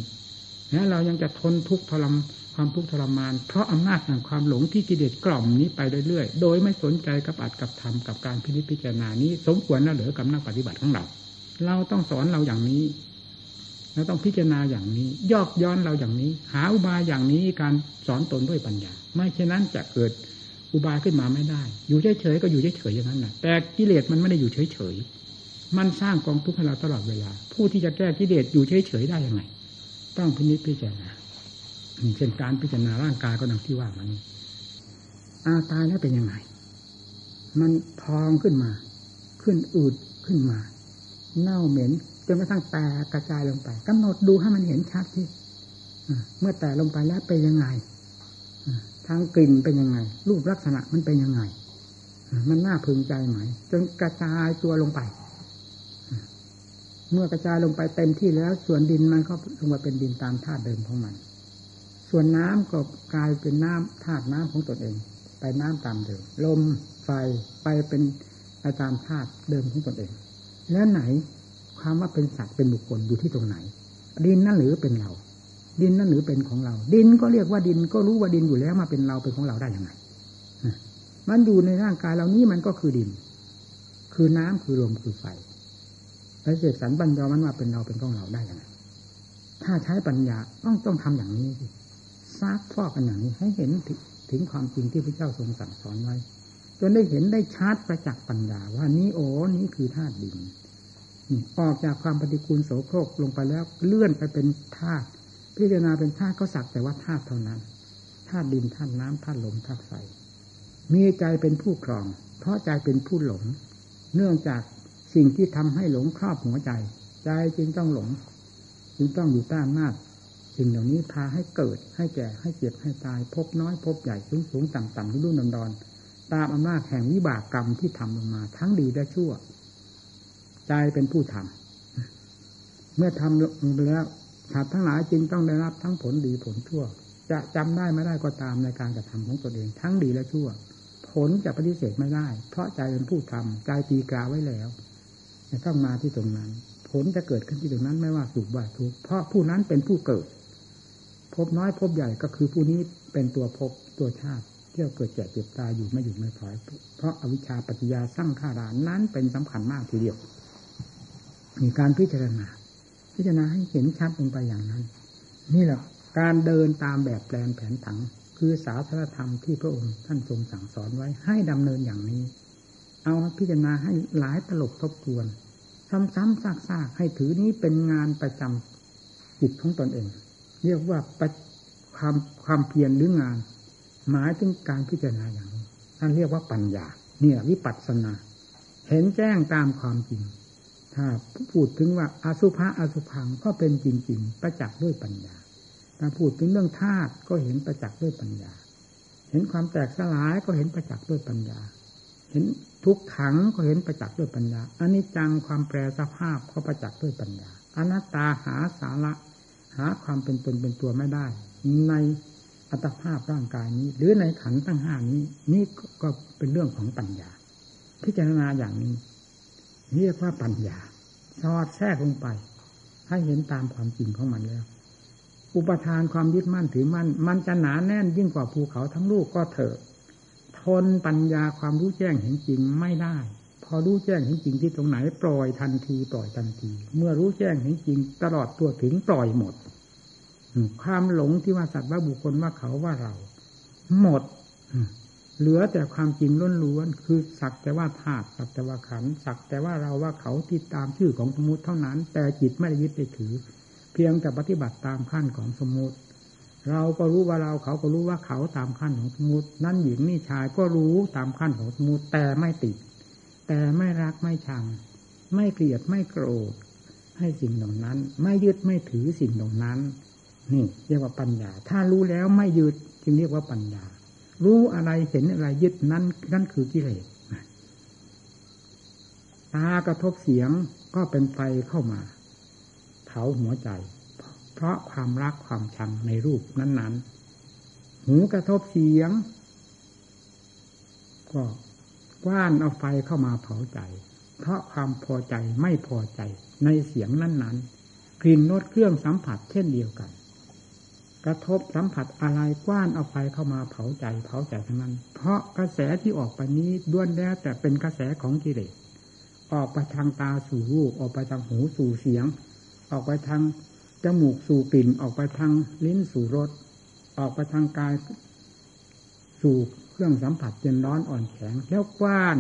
และเรายังจะทนทุกทรมความทุกข์ทรมาน เพราะอำนาจแห่งความหลงที่กิเลสกล่อมนี้ไปเรื่อยๆ โดยไม่สนใจกับอัดกับทำกับการพิพจารณานี้ สมควรนะหรือกับนักปฏิบัติของเรา เราต้องสอนเราอย่างนี้เราต้องพิจารณาอย่างนี้ ยอกย้อนเราอย่างนี้ หาอุบายอย่างนี้การสอนตนด้วยปัญญา ไม่เช่นนั้นจะเกิด อุบายขึ้นมาไม่ได้ อยู่เฉยๆก็อยู่เฉยๆอย่างนั้นแหละแต่กิเลสมันไม่ได้อยู่เฉยๆมันสร้างกองทุกข์ให้เราตลอดเวลา ผู้ที่จะแก้กิเลสอยู่เฉยๆได้ยังไง ต้องพินิจพิจารณาเช่นการพิจารณาร่างกายก็ดังที่ว่ามันอาตายแล้วเป็นยังไง มันพองขึ้นมา ขึ้นอืดขึ้นมา เน่าเหม็นจนกระทั่งแตกกระจายลงไปกำหนดดูให้มันเห็นชัดที่เมื่อแตกลงไปแล้วเป็นยังไง ทางกลิ่นเป็นยังไง รูปลักษณะมันเป็นยังไง มันน่าพึงใจไหมจนกระจายตัวลงไป เมื่อกระจายลงไปเต็มที่แล้ว ส่วนดินมันก็ลงมาเป็นดินตามธาตุเดิมของมัน ส่วนน้ำก็กลายเป็นน้ำธาตุน้ำของตนเอง ไปน้ำตามเดิม ลมไฟไปเป็นอาจารย์ธาตุเดิมของตนเอง แล้วไหนความว่าเป็นสัตว์เป็นบุคคลอยู่ที่ตรงไหนดินนั่นหรือเป็นเรา ดินนั่นหรือเป็นของเรา ดินก็เรียกว่าดินก็รู้ว่าดินอยู่แล้วมาเป็นเราเป็นของเราได้ยังไงมันอยู่ในร่างกายเรานี้มันก็คือดิน คือน้ำคือลมคือไฟแล้วเสกสรรปัญญามันว่าเป็นเราเป็นของเราได้ยังไงถ้าใช้ปัญญาต้องต้องทำอย่างนี้สิซักฟอกกันอย่างนี้ให้เห็นถึงความจริงที่พระเจ้าทรงสั่งสอนไว้จนได้เห็นได้ชัดประจักษ์ปัญญาว่านี้โอ้นี้คือธาตุดินออกจากความปฏิกูลโสโครกลงไปแล้วเลื่อนไปเป็นธาตุ พิจารณาเป็นธาตุก็สักแต่ว่าธาตุเท่านั้นธาตุดินธาตุน้ำธาตุลมธาตุไฟมีใจเป็นผู้ครอง เพราะใจเป็นผู้หลง เนื่องจากสิ่งที่ทำให้หลงครอบหัวใจ ใจจึงต้องหลง จึงต้องอยู่ใต้อำนาจสิ่งเหล่านี้พาให้เกิดให้แก่ให้เจ็บให้ตาย พบน้อยพบใหญ่สูงสูงต่ำต่ำรุ่นรุ่นดอนตามอำนาจแห่งวิบากกรรมที่ทำลงมา ทั้งดีและชั่ว ใจเป็นผู้ทำเมื่อทำลงไปแล้ว สัตว์ทั้งหลายจึงต้องได้รับทั้งผลดีผลชั่ว จะจำได้ไม่ได้ก็ตามในการกระทำของตนเอง ทั้งดีและชั่ว ผลจะปฏิเสธไม่ได้ เพราะใจเป็นผู้ทำใจตีกาไว้แล้วจะต้องมาที่ตรงนั้น ผลจะเกิดขึ้นที่ตรงนั้นไม่ว่าสุขว่าทุกข์เพราะผู้นั้นเป็นผู้เกิด พบน้อยพบใหญ่ก็คือผู้นี้เป็นตัวพบตัวชาติที่เกิดแก่เจ็บตายอยู่ไม่หยุดไม่ถอย เพราะอวิชชาปัจจยาสร้างข้ารานั้นเป็นสำคัญมากทีเดียวมีการพิจารณา พิจารณาให้เห็นชัดลงไปอย่างนั้น นี่แหละการเดินตามแบบแปลนแผนผัง คือศาสนธรรมที่พระองค์ท่านทรงสั่งสอนไว้ให้ดำเนินอย่างนี้ เอาพิจารณาให้หลายตลบทบทวน ซ้ำๆซากๆให้ถือนี้เป็นงานประจำจิตของตนเอง เรียกว่าความความเพียรหรืองาน หมายถึงการพิจารณาอย่างนี้ท่านเรียกว่าปัญญา เนี่ยวิปัสสนา เห็นแจ้งตามความจริง ถ้าพูดถึงว่าอาสุภะอาสุพังก็เป็นจริง ๆ ประจักษ์ด้วยปัญญาถ้าพูดถึงเรื่องธาตุก็เห็นประจักษ์ด้วยปัญญา เห็นความแตกสลายก็เห็นประจักษ์ด้วยปัญญา เห็นทุกขังก็เห็นประจักษ์ด้วยปัญญาอนิจจังความแปรสภาพก็ประจักษ์ด้วยปัญญาอนัตตาหาสาระหาความเป็นตนเป็นตัวไม่ได้ ในอัตภาพร่างกายนี้ หรือในขันตั้งห้านี้ นี่ก็เป็นเรื่องของปัญญา พิจารณาอย่างนี้ เรียกว่าปัญญาสอดแทรกลงไป ให้เห็นตามความจริงของมันแล้ว อุปทานความยึดมั่นถือมั่น มันจะหนาแน่นยิ่งกว่าภูเขาทั้งลูกก็เถอะทนปัญญาความรู้แจ้งเห็นจริงไม่ได้ พอรู้แจ้งเห็นจริงที่ตรงไหน ปล่อยทันทีปล่อยทันที เมื่อรู้แจ้งเห็นจริง ตลอดตัวถึงปล่อยหมด ความหลงที่ว่าสัตว์ว่าบุคคลว่าเขาว่าเรา หมด เหลือแต่ความจริงล้วนๆคือสักแต่ว่าธาตุสักแต่ว่าขันสักแต่ว่าเราว่าเขาที่ตามชื่อของสมมติเท่านั้น แต่จิตไม่ได้ยึดไปถือ เพียงแต่ปฏิบัติตามขั้นของสมมติ เราก็รู้ว่าเราเขาก็รู้ว่าเขาตามขั้นของสมุติ นั่นหญิงนี่ชายก็รู้ตามขั้นของสมุติแต่ไม่ติด แต่ไม่รักไม่ชัง ไม่เกลียดไม่โกรธให้สิ่งเหล่านั้น ไม่ยึดไม่ถือสิ่งเหล่านั้น นี่ เรียกว่าปัญญา ถ้ารู้แล้วไม่ยึดจึงเรียกว่าปัญญา รู้อะไรเห็นอะไรยึดนั้นนั่นคือกิเลสตากระทบเสียงก็เป็นไฟเข้ามา เผาหัวใจ เพราะความรักความชังในรูปนั้นๆ หูกระทบเสียง ก็กว้านเอาไฟเข้ามาเผาใจ เพราะความพอใจไม่พอใจในเสียงนั้นๆกลิ่นรสเครื่องสัมผัสเช่นเดียวกัน กระทบสัมผัสอะไรกว้านเอาไฟเข้ามาเผาใจเผาใจทั้งนั้น เพราะกระแสที่ออกไปนี้ด้วนแล้วแต่เป็นกระแสของกิเลสออกไปทางตาสู่รูปออกไปทางหูสู่เสียง ออกไปทางจมูกสู่กลิ่น ออกไปทางลิ้นสู่รสออกไปทางกายสู่เครื่องสัมผัสเย็นร้อนอ่อนแข็งแล้วกว้าน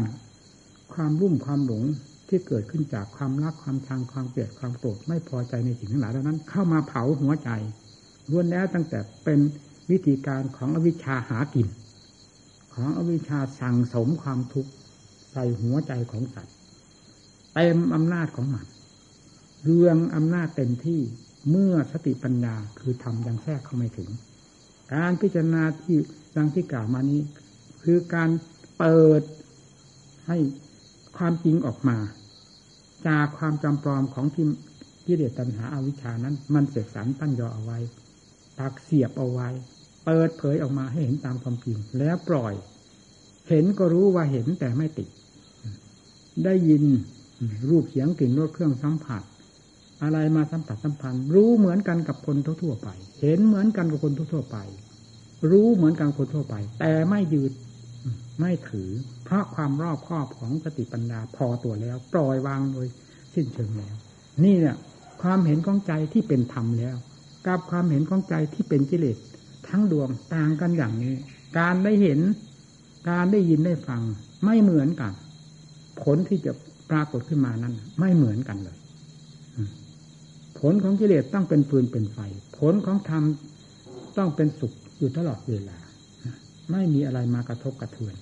ความรุ่มความหลงที่เกิดขึ้นจากความรักความชังความเกลียดความโกรธไม่พอใจในสิ่งทั้งหลายเหล่านั้น เข้ามาเผาหัวใจ ล้วนแล้วตั้งแต่เป็นวิธีการของอวิชชาหากิน ของอวิชชาสั่งสมความทุกข์ใส่หัวใจของสัตว์เต็มอำนาจของมันเรื่องอำนาจเต็มที่เมื่อสติปัญญาคือทำยังแทรกเข้าไม่ถึง การพิจารณาที่ดังที่กล่าวมานี้ คือการเปิดให้ความจริงออกมา จากความจำปลอมของที่กิเลสตัณหาอาวิชชานั้น มันเสกสรรตั้งยอเอาไว้ ตักเสียบเอาไว้ เปิดเผยออกมาให้เห็นตามความจริง แล้วปล่อย เห็นก็รู้ว่าเห็นแต่ไม่ติด ได้ยินรูปเสียงกลิ่นรสเครื่องสัมผัส อะไรมาสัมผัสสัมพันธ์ รู้เหมือนกันกับคนทั่วไป เห็นเหมือนกันกับคนทั่วไป รู้เหมือนกันคนทั่วไป แต่ไม่ยืดไม่ถือ เพราะความรอบครอบของสติปัญญาพอตัวแล้ว ปล่อยวางโดยสิ้นเชิงแล้ว นี่เนี่ยความเห็นของใจที่เป็นธรรมแล้ว กับความเห็นของใจที่เป็นกิเลสทั้งดวงต่างกันอย่างนี้ การได้เห็น การได้ยินได้ฟัง ไม่เหมือนกัน ผลที่จะปรากฏขึ้นมานั้น ไม่เหมือนกันเลย ผลของกิเลสต้องเป็นปืนเป็นไฟ ผลของธรรมต้องเป็นสุขอยู่ตลอดเวลา ไม่มีอะไรมากระทบกระเทือน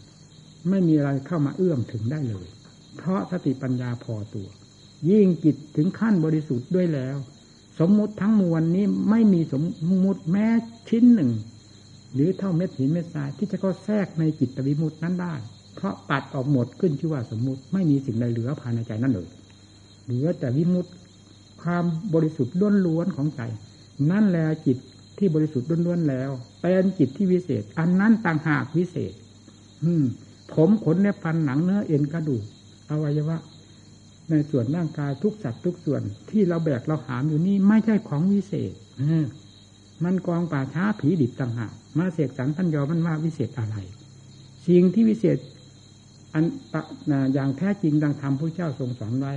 ไม่มีอะไรเข้ามาเอื้อมถึงได้เลย เพราะสติปัญญาพอตัว ยิ่งจิตถึงขั้นบริสุทธิ์ด้วยแล้ว สมมุติทั้งมวลนี้ไม่มีสมมุติแม้ชิ้นหนึ่ง หรือเท่าเม็ดหินเม็ดทรายที่จะเข้าแทรกในจิตวิมุตินั้นได้ เพราะปัดออกหมดขึ้นชื่อว่าสมมุติไม่มีสิ่งใดเหลือภายในใจนั่นเลยเหลือแต่วิมุตติความบริสุทธิ์ล้วนๆของใจ นั่นแหละจิตที่บริสุทธิ์ล้วนๆแล้วเป็นจิตที่วิเศษ อันนั้นต่างหากวิเศษ อืม ผมขนเนฟันหนังเนื้อเอ็นกระดูกอวัยวะ ในส่วนร่างกายทุกสัตว์ทุกส่วนที่เราแบกเราหามอยู่นี่ไม่ใช่ของวิเศษมันกองป่าช้าผีดิบต่างหากมาเสกสรรพันยอมันว่าวิเศษอะไร สิ่งที่วิเศษ อันอย่างแท้จริงดังธรรมพระเจ้าทรงสอนไว้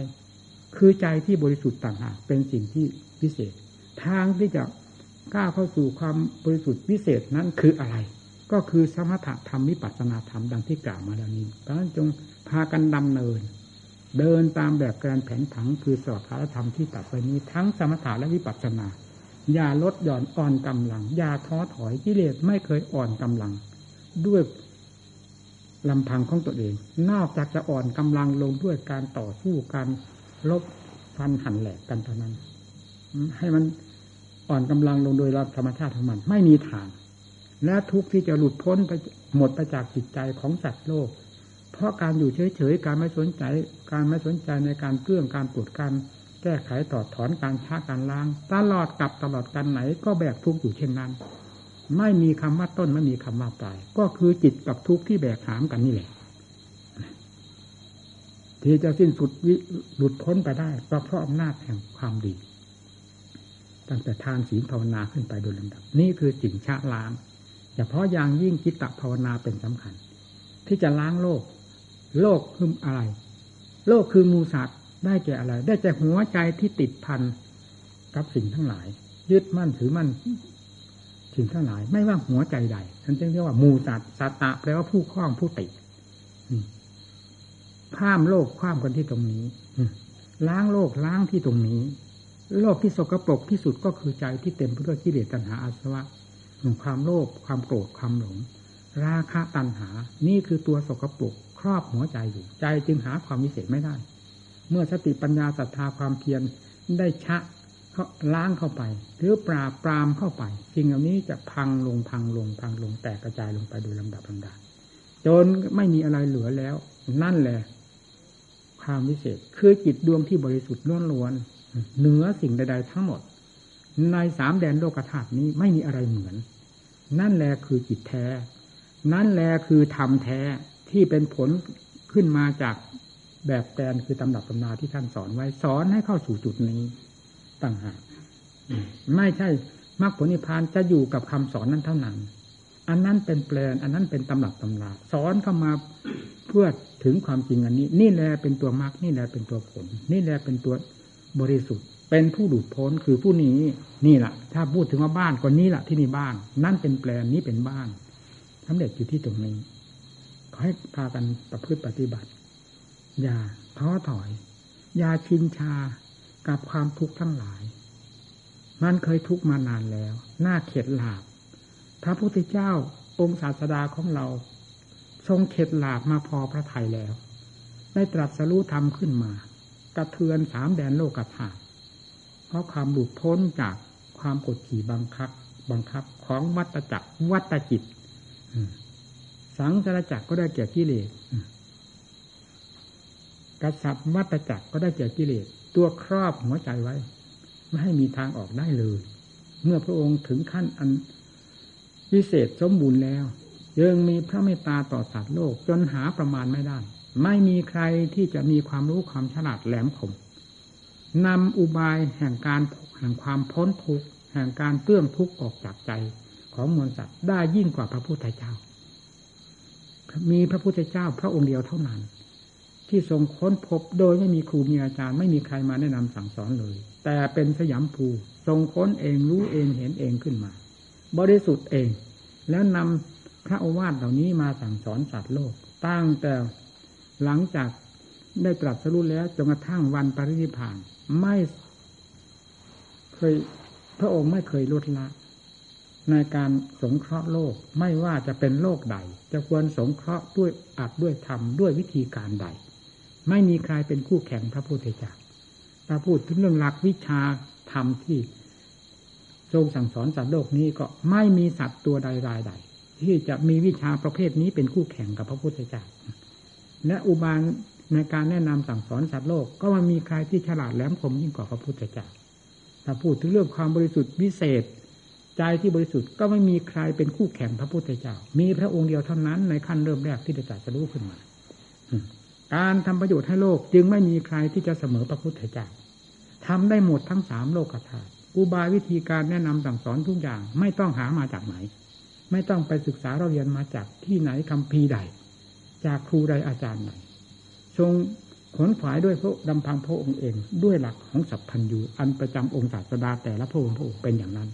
คือใจที่บริสุทธิ์ต่างหากเป็นสิ่งที่พิเศษ ทางที่จะก้าวเข้าสู่ความบริสุทธิ์วิเศษนั้นคืออะไร ก็คือสมถะธรรมวิปัสสนาธรรมดังที่กล่าวมาแล้วนี้เพราะฉะนั้นจงพากันดำเนิน เดินตามแบบการแผนผังคือสอบพรธรรมที่ตัดไปนี้ทั้งสมถะและวิปัสสนา อย่าลดหย่อนอ่อนกำลัง อย่าท้อถอยกิเลสไม่เคยอ่อนกำลัง ด้วยลำพังของตัวเอง นอกจากจะอ่อนกำลังลงด้วยการต่อสู้การลบฟันหันแหลกกันเท่านั้น ให้มันอ่อนกำลังลงโดยธรรมชาติของมันไม่มีทาง และทุกที่จะหลุดพ้นไปหมดไปจากจิตใจของสัตว์โลก เพราะการอยู่เฉยๆ การไม่สนใจ การไม่สนใจในการเกื้องการปวดการแก้ไขต่อถอนการช้าการล้าง ตลอดกับตลอดกันไหนก็แบกทุกข์อยู่เช่นนั้น ไม่มีคำว่าต้นไม่มีคำว่าปลายก็คือจิตกับทุกข์ที่แบกหามกันนี่แหละที่จะสิ้นสุดวิหลุดพ้นไปได้ก็เพราะอำนาจแห่งความดี ตั้งแต่ทานศีลภาวนาขึ้นไปโดยลำดับ นี่คือสิ่งชะล้างเฉพาะอย่างยิ่งกิตตภาวนาเป็นสำคัญ ที่จะล้างโลก โลกคืออะไร โลกคือมูสัตว์ได้แก่อะไร ได้แก่หัวใจที่ติดพันกับสิ่งทั้งหลาย ยึดมั่นถือมั่นสิ่งทั้งหลาย ไม่ว่าหัวใจใดฉันจึงเรียกว่ามูสัตว์สัตตะแปลว่าผู้คล้องผู้ติดข้ามโลกข้ามกันที่ตรงนี้ล้างโลกล้างที่ตรงนี้ โลกที่สกรปรกที่สุดก็คือใจที่เต็มไปด้วยกิเลสตัณหาอาสวะความโลภความโกรธความหลง ราคะตัณหา นี่คือตัวสกรปรก รอบหัวใจอยู่ ใจจึงหาความวิเศษไม่ได้ เมื่อสติปัญญาศรัทธาความเพียรได้ชะเขาล้างเข้าไป หรือปราบปรามเข้าไปสิ่งเหล่านี้จะพังลงพังลง พังลงแตกกระจายลงไปโดยลำดับลำดับจนไม่มีอะไรเหลือแล้ว นั่นแหละ ความวิเศษ คือจิตดวงที่บริสุทธิ์นวล้วนเหนือสิ่งใด ๆ ทั้งหมด ในสามแดนโลกธาตุนี้ไม่มีอะไรเหมือน นั่นแหละคือจิตแท้ นั่นแหละคือธรรมแท้ ที่เป็นผลขึ้นมาจากแบบแปลนคือตำรับตำนาที่ท่านสอนไว้สอนให้เข้าสู่จุดนี้ต่างหากไม่ใช่มรรคผลนิพพานจะอยู่กับคำสอนนั้นเท่านั้น อันนั้นเป็นแปลน อันนั้นเป็นตำรับตำราสอนเข้ามาเพื่อถึงความจริงอันนี้ นี่แหละเป็นตัวมรรคนี่แหละเป็นตัวผล นี่แหละเป็นตัวบริสุทธิ์ เป็นผู้ดูดพ้นคือผู้นี้นี่แหละถ้าพูดถึงว่าบ้านก็นี้แหละที่นี่บ้าน นั่นเป็นแปลนนี้เป็นบ้านสำเร็จอยู่ที่ตรงนี้ ให้พากันประพฤติปฏิบัติ อย่าท้อถอย อย่าชินชากับความทุกข์ทั้งหลาย มันเคยทุกข์มานานแล้ว หน่าเข็ดหลาบ พระพุทธเจ้าองค์ศาสดาของเรา ทรงเข็ดหลาบมาพอพระทัยแล้ว ได้ตรัสรู้ธรรมขึ้นมา กระเทือนสามแดนโลกธาตุเพราะความหลุดพ้นจากความกดขี่บังคับ บังคับของวัตจักรวัตจิต สังสารจักรก็ได้แก่กิเลสกษัตริย์วัตจักรก็ได้แก่กิเลสตัวครอบหัวใจไว้ ไม่ให้มีทางออกได้เลย เมื่อพระองค์ถึงขั้นอันวิเศษสมบูรณ์แล้วยังมีพระเมตตาต่อสัตว์โลกจนหาประมาณไม่ได้ ไม่มีใครที่จะมีความรู้ความฉลาดแหลมคมนำอุบายแห่งการแห่งความพ้นทุกข์แห่งการเตื้องทุกข์ออกจากใจของมวลสัตว์ได้ยิ่งกว่าพระพุทธเจ้า มีพระพุทธเจ้าพระองค์เดียวเท่านั้น ที่ทรงค้นพบโดยไม่มีครูมีอาจารย์ไม่มีใครมาแนะนำสั่งสอนเลย แต่เป็นสยามภูทรงค้นเองรู้เองเห็นเองขึ้นมา บริสุทธิ์เอง แล้วนำพระโอวาทเหล่านี้มาสั่งสอนสัตว์โลก ตั้งแต่หลังจากได้ตรัสรู้แล้วจนกระทั่งวันปรินิพานไม่เคยพระองค์ไม่เคยลดละ ในการสงเคราะห์โลกไม่ว่าจะเป็นโลกใด จะควรสงเคราะห์ด้วยอัดด้วยธรรมด้วยวิธีการใด ไม่มีใครเป็นคู่แข่งพระพุทธเจ้าถ้าพูดถึงเรื่องหลักวิชาธรรมที่ทรงสั่งสอนสัตว์โลกนี้ก็ไม่มีสัตว์ตัวใดรายใด ที่จะมีวิชาประเภทนี้เป็นคู่แข่งกับพระพุทธเจ้าและอุบายในการแนะนำสั่งสอนสัตว์โลกก็มันมีใครที่ฉลาดแหลมคมยิ่งกว่าพระพุทธเจ้าถ้าพูดถึงเรื่องความบริสุทธิ์วิเศษ ใจที่บริสุทธิ์ก็ไม่มีใครเป็นคู่แข่งพระพุทธเจ้า มีพระองค์เดียวเท่านั้นในขั้นเริ่มแรกที่จะจัดสรู้ขึ้นมาการทำประโยชน์ให้โลกจึงไม่มีใครที่จะเสมอพระพุทธเจ้าทำได้หมดทั้งสามโลกธาตุอุบายวิธีการแนะนำสั่งสอนทุกอย่าง ไม่ต้องหามาจากไหน ไม่ต้องไปศึกษาเราเรียนมาจากที่ไหนคำพีใด จากครูใดอาจารย์ไหนทรงขนขวายด้วยพระดำพังพระองค์เอง ด้วยหลักของสัพพัญญูอันประจำองค์ศาสดาแต่ละพระองค์พระองค์เป็นอย่างนั้น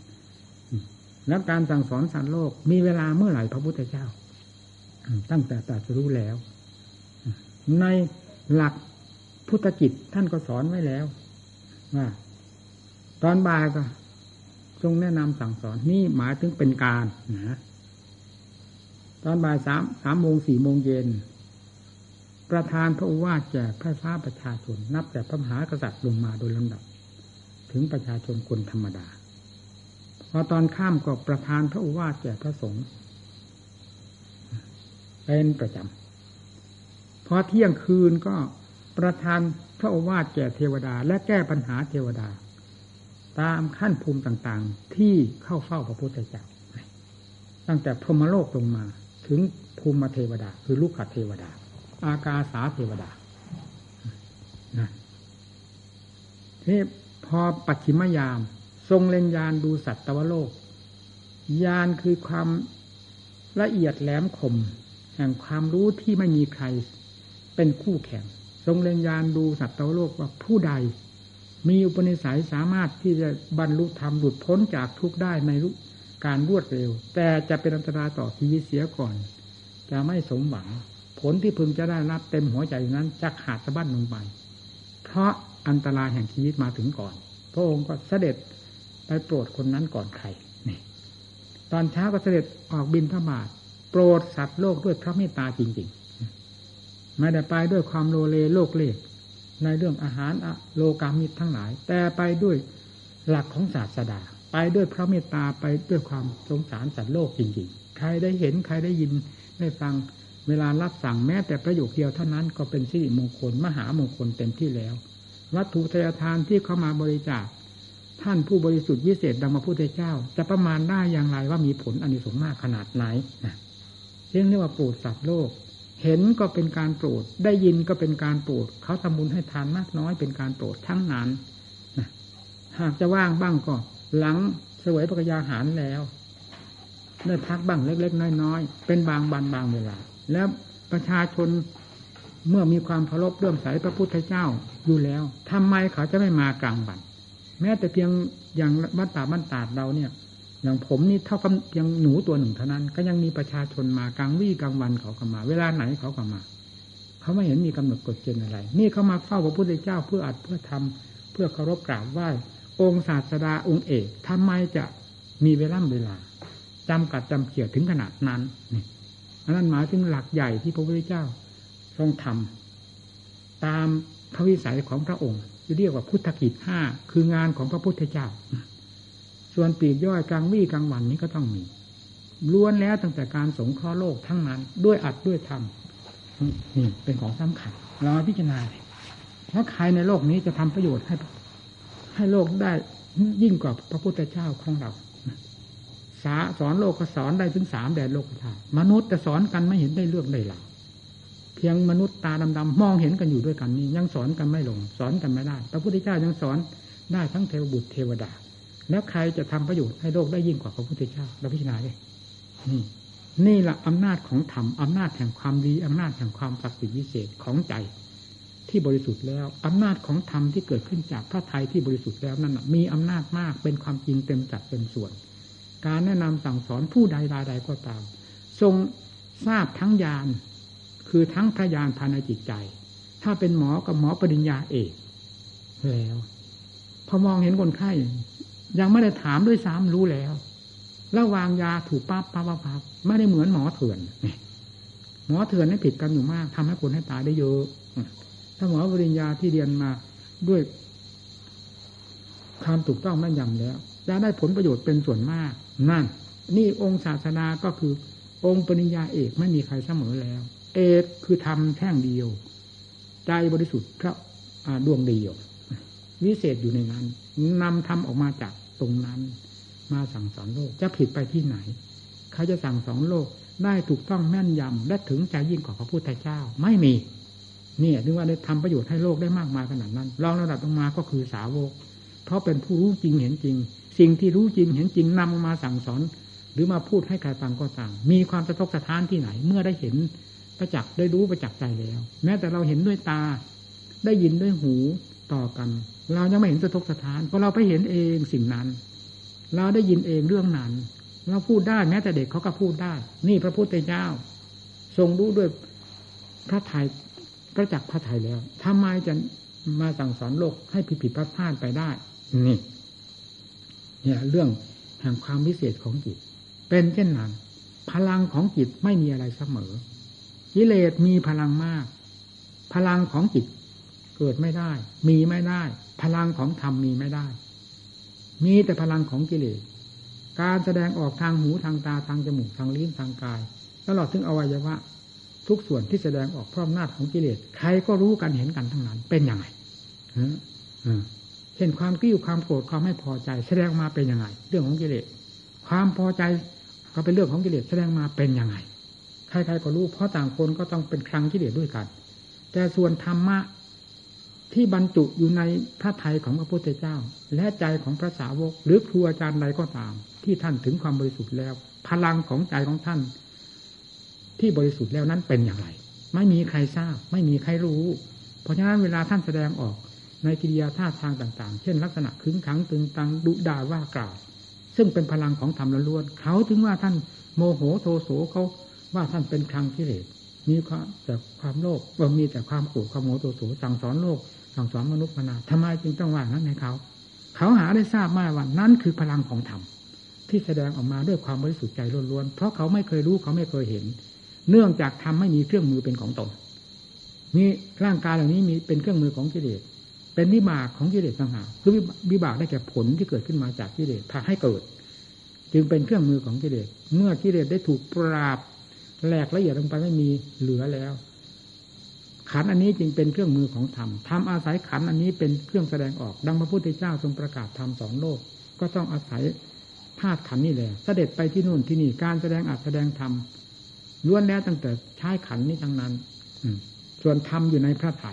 แล้วการสั่งสอนสัตว์โลก มีเวลาเมื่อไหร่พระพุทธเจ้า ตั้งแต่ตรัสรู้แล้ว ในหลักพุทธกิจท่านก็สอนไว้แล้วว่าตอนบ่ายก็ทรงแนะนำสั่งสอนนี่หมายถึงเป็นการนะตอนบ่ายสามสามโมงสี่โมงเย็น ประธานพระอุวาสแจกพระฟ้าประชาชน นับแต่พระมหากษัตริย์ลงมาโดยลำดับ ถึงประชาชนคนธรรมดา พอตอนข้ามก็ประทานพระอุวาสแก่พระสงฆ์เป็นประจำพอเที่ยงคืนก็ประทานพระอุวาสแก่เทวดา และแก้ปัญหาเทวดา ตามขั้นภูมิต่างๆ ที่เข้าเฝ้าพระพุทธเจ้าตั้งแต่พรหมโลกลงมา ถึงภูมิเทวดา คือลูกขเทวดา อากาสาเทวดานะที่พอปัจฉิมยาม ทรงเล็งยานดูสัตว์ตวโลก ยานคือความละเอียดแหลมคม แห่งความรู้ที่ไม่มีใคร เป็นคู่แข่ง ทรงเล็งยานดูสัตว์ตวโลกว่าผู้ใด มีอุปนิสัยสามารถที่จะบรรลุธรรมหลุดพ้นจากทุกข์ได้ในการรวดเร็ว แต่จะเป็นอันตรายต่อชีวิตเสียก่อน จะไม่สมหวัง ผลที่พึงจะได้รับเต็มหัวใจนั้นจะขาดสะบั้นลงไปเพราะอันตรายแห่งชีวิตมาถึงก่อน พระองค์ก็เสด็จ ไปโปรดคนนั้นก่อนใครนี่ตอนเช้าก็เสด็จออกบินพระบาทโปรดสัตว์โลกด้วยพระเมตตาจริงๆไม่ได้ไปด้วยความโลเลโลกเล่ในเรื่องอาหารโลกามิตรทั้งหลาย แต่ไปด้วยหลักของศาสดา ไปด้วยพระเมตตาไปด้วยความสงสารสัตว์โลกจริงๆ ใครได้เห็นใครได้ยินได้ฟังเวลารับสั่งแม้แต่ประโยคเดียวเท่านั้นก็เป็นสิริมงคลมหามงคลเต็มที่แล้ว วัตถุทายทานที่เข้ามาบริจาค ท่านผู้บริสุทธิ์วิเศษดังมาพุทธเจ้า จะประมาณได้อย่างไรว่ามีผลอันนี้สงมากขนาดไหนนะเรียกว่าโปรดสัตว์โลก เห็นก็เป็นการโปรด ได้ยินก็เป็นการโปรด เขาทำบุญให้ทานมากน้อยเป็นการโปรดทั้งนั้นนะหากจะว่างบ้างก็หลังเสวยปกยาหารแล้วได้พักบ้างเล็ก ๆ น้อยๆเป็นบางบันบางเวลา แล้วประชาชนเมื่อมีความเคารพเลื่อมใสพระพุทธเจ้าอยู่แล้วทำไมเขาจะไม่มากลางวัน แม้แต่เพียงอย่างวัดตาบ้านตาดเราเนี่ย อย่างผมนี่เท่ากับยังหนูตัวหนึ่งเท่านั้น ก็ยังมีประชาชนมากลางวี่กลางวันเขาก็มา เวลาไหนเขาก็มา เขาไม่เห็นมีกำหนดกฎเกณฑ์อะไร นี่เขามาเฝ้าพระพุทธเจ้าเพื่ออัดเพื่อทำเพื่อเคารพกราบไหว้องค์ศาสดาองค์เอกทำไมจะมีเวลาเวลาจำกัดจำเขี่ยถึงขนาดนั้นนี่อันนั้นหมายถึงหลักใหญ่ที่พระพุทธเจ้าทรงทำตามพระวิสัยของพระองค์ เรียกว่าพุทธกิจห้าคืองานของพระพุทธเจ้า ส่วนปีกย่อยกลางวี่กลางวันนี้ก็ต้องมีล้วนแล้วตั้งแต่การสงเคราะห์โลกทั้งนั้น ด้วยอัดด้วยธรรมนี่เป็นของสำคัญเราพิจารณาเพราะใครในโลกนี้จะทำประโยชน์ให้ ให้โลกได้ยิ่งกว่าพระพุทธเจ้าของเราสาสอนโลกก็สอนได้ถึงสามแดนโลกธาตุมนุษย์แต่สอนกันไม่เห็นได้เรื่องได้หลัก เพียงมนุษย์ตาดำๆมองเห็นกันอยู่ด้วยกันนี้ ยังสอนกันไม่ลง สอนกันไม่ได้ พระพุทธเจ้ายังสอนได้ทั้งเทวบุตรเทวดา แล้วใครจะทำประโยชน์ให้โลกได้ยิ่งกว่าพระพุทธเจ้าเราพิจารณาเลยนี่นี่แหละอำนาจของธรรมอำนาจแห่งความดีอำนาจแห่งความศักดิ์สิทธิ์วิเศษของใจที่บริสุทธิ์แล้วอำนาจของธรรมที่เกิดขึ้นจากพระทัยที่บริสุทธิ์แล้วนั่นมีอำนาจมากเป็นความจริงเต็มจัดเต็มส่วน การแนะนำสั่งสอนผู้ใดรายใดก็ตาม ทรงทราบทั้งญาณ คือทั้งพระญาณภายในจิตใจ ถ้าเป็นหมอกับหมอปริญญาเอกแล้วพอมองเห็นคนไข้ยังไม่ได้ถามด้วยซ้ำรู้แล้วแล้ววางยาถูกปั๊บปั๊บปั๊บไม่ได้เหมือนหมอเถื่อนหมอเถื่อนนี่ผิดกันอยู่มากทำให้คนให้ตายได้เยอะถ้าหมอปริญญาที่เรียนมาด้วยความถูกต้องแม่นยำแล้วจะได้ผลประโยชน์เป็นส่วนมาก นั่น นี่องค์ศาสนาก็คือ องค์ปริญญาเอกไม่มีใครเสมอแล้ว เอกคือทำแท่งเดียว ใจบริสุทธิ์พระดวงเดียววิเศษอยู่ในนั้นนำทำออกมาจากตรงนั้น มาสั่งสอนโลกจะผิดไปที่ไหน เขาจะสั่งสอนโลกได้ถูกต้องแม่นยำและถึงใจยิ่งกว่าพระพุทธเจ้า ไม่มีเนี่ยถึงว่าได้ทำประโยชน์ให้โลกได้มากมายขนาดนั้นรองระดับลงมาก็คือสาวก เพราะเป็นผู้รู้จริงเห็นจริง สิ่งที่รู้จริงเห็นจริงนำมาสั่งสอน หรือมาพูดให้ใครฟังก็ต่างมีความสะทกสะท้านที่ไหน เมื่อได้เห็น ประจักษ์ได้รู้ประจักษ์ใจแล้ว แม้แต่เราเห็นด้วยตา ได้ยินด้วยหูต่อกัน เรายังไม่เห็นสะทกสะทานเพราะเราไปเห็นเองสิ่งนั้น เราได้ยินเองเรื่องนั้นเราพูดได้แม้แต่เด็กเขาก็พูดได้ นี่พระพุทธเจ้า ทรงรู้ด้วยพระไทยประจักษ์พระไทยแล้วทำไมจะมาสั่งสอนโลกให้ผิดผิดพลาดพลาดไปได้ นี่ เนี่ย เรื่องแห่งความพิเศษของจิต เป็นเช่นนั้นพลังของจิตไม่มีอะไรเสมอ กิเลสมีพลังมาก พลังของจิตเกิดไม่ได้ มีไม่ได้ พลังของธรรมมีไม่ได้ มีแต่พลังของกิเลส การแสดงออกทางหูทางตาทางจมูกทางลิ้นทางกายตลอดถึงอวัยวะ ทุกส่วนที่แสดงออกพร้อมน้าของกิเลสใครก็รู้กันเห็นกันทั้งนั้น เป็นยังไงเห็นความกิ้วความโกรธความไม่พอใจ แสดงมาเป็นยังไง เรื่องของกิเลส ความพอใจก็เป็นเรื่องของกิเลสแสดงมาเป็นยังไง ใครๆก็รู้เพราะต่างคนก็ต้องเป็นครั้งกิเลสด้วยกัน แต่ส่วนธรรมะที่บรรจุอยู่ในพระทัยของพระพุทธเจ้า และใจของพระสาวก หรือครูอาจารย์ใดก็ตาม ที่ท่านถึงความบริสุทธิ์แล้ว พลังของใจของท่าน ที่บริสุทธิ์แล้วนั้นเป็นอย่างไร ไม่มีใครทราบ ไม่มีใครรู้ เพราะฉะนั้นเวลาท่านแสดงออกในกิริยาท่าทางต่างๆ เช่นลักษณะขึงขังตึงตังดุด่าว่ากล่าว ซึ่งเป็นพลังของธรรมล้วนเขาถึงว่าท่านโมโหโทโสเขา ว่าท่านเป็นครังกิเลสมีความแต่ความโลภว่มีแต่ความโกรธความโมโหโสสั่งสอนโลกสั่งสอนมนุษย์มนาทำไมจึงต้องว่านั้นในเขา เขาหาได้ทราบมาว่านั้นคือพลังของธรรมที่แสดงออกมาด้วยความบริสุทธิ์ใจล้วนๆ เพราะเขาไม่เคยรู้เขาไม่เคยเห็น เนื่องจากทำไม่มีเครื่องมือเป็นของตนมีร่างกายเหล่านี้มีเป็นเครื่องมือของกิเลส เป็นวิบากของกิเลสต่างหากคือวิบากได้แก่ผลที่เกิดขึ้นมาจากกิเลสพาให้เกิด จึงเป็นเครื่องมือของกิเลส เมื่อกิเลสได้ถูกปราบ แหลกละเอียดลงไปไม่มีเหลือแล้ว ขันอันนี้จึงเป็นเครื่องมือของธรรมธรรมอาศัยขันอันนี้เป็นเครื่องแสดงออก ดังพระพุทธเจ้าทรงประกาศธรรมสอนโลก ก็ต้องอาศัยธาตุขันนี่แหละเสด็จไปที่นู่นที่นี่การแสดงอัดแสดงธรรมล้วนแล้วตั้งแต่ใช้ขันนี้ทั้งนั้น อืส่วนธรรมอยู่ในพระไถ่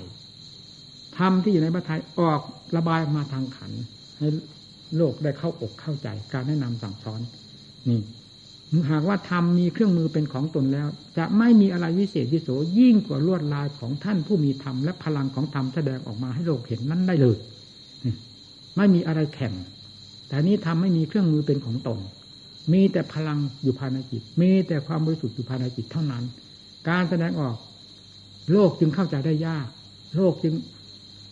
ธรรมที่อยู่ในพระไถ่ออกระบายมาทางขันให้โลกได้เข้าอกเข้าใจ การแนะนำสั่งสอนนี่ หากว่าธรรมมีเครื่องมือเป็นของตนแล้ว จะไม่มีอะไรวิเศษวิโสยิ่งกว่าลวดลายของท่านผู้มีธรรมและพลังของธรรมแสดงออกมาให้โลกเห็นนั้นได้เลย ไม่มีอะไรแข่ง แต่นี้ทำไม่มีเครื่องมือเป็นของตน มีแต่พลังอยู่ภายในจิต มีแต่ความบริสุทธิ์อยู่ภายในจิตเท่านั้น การแสดงออก โลกจึงเข้าใจได้ยาก โลกจึง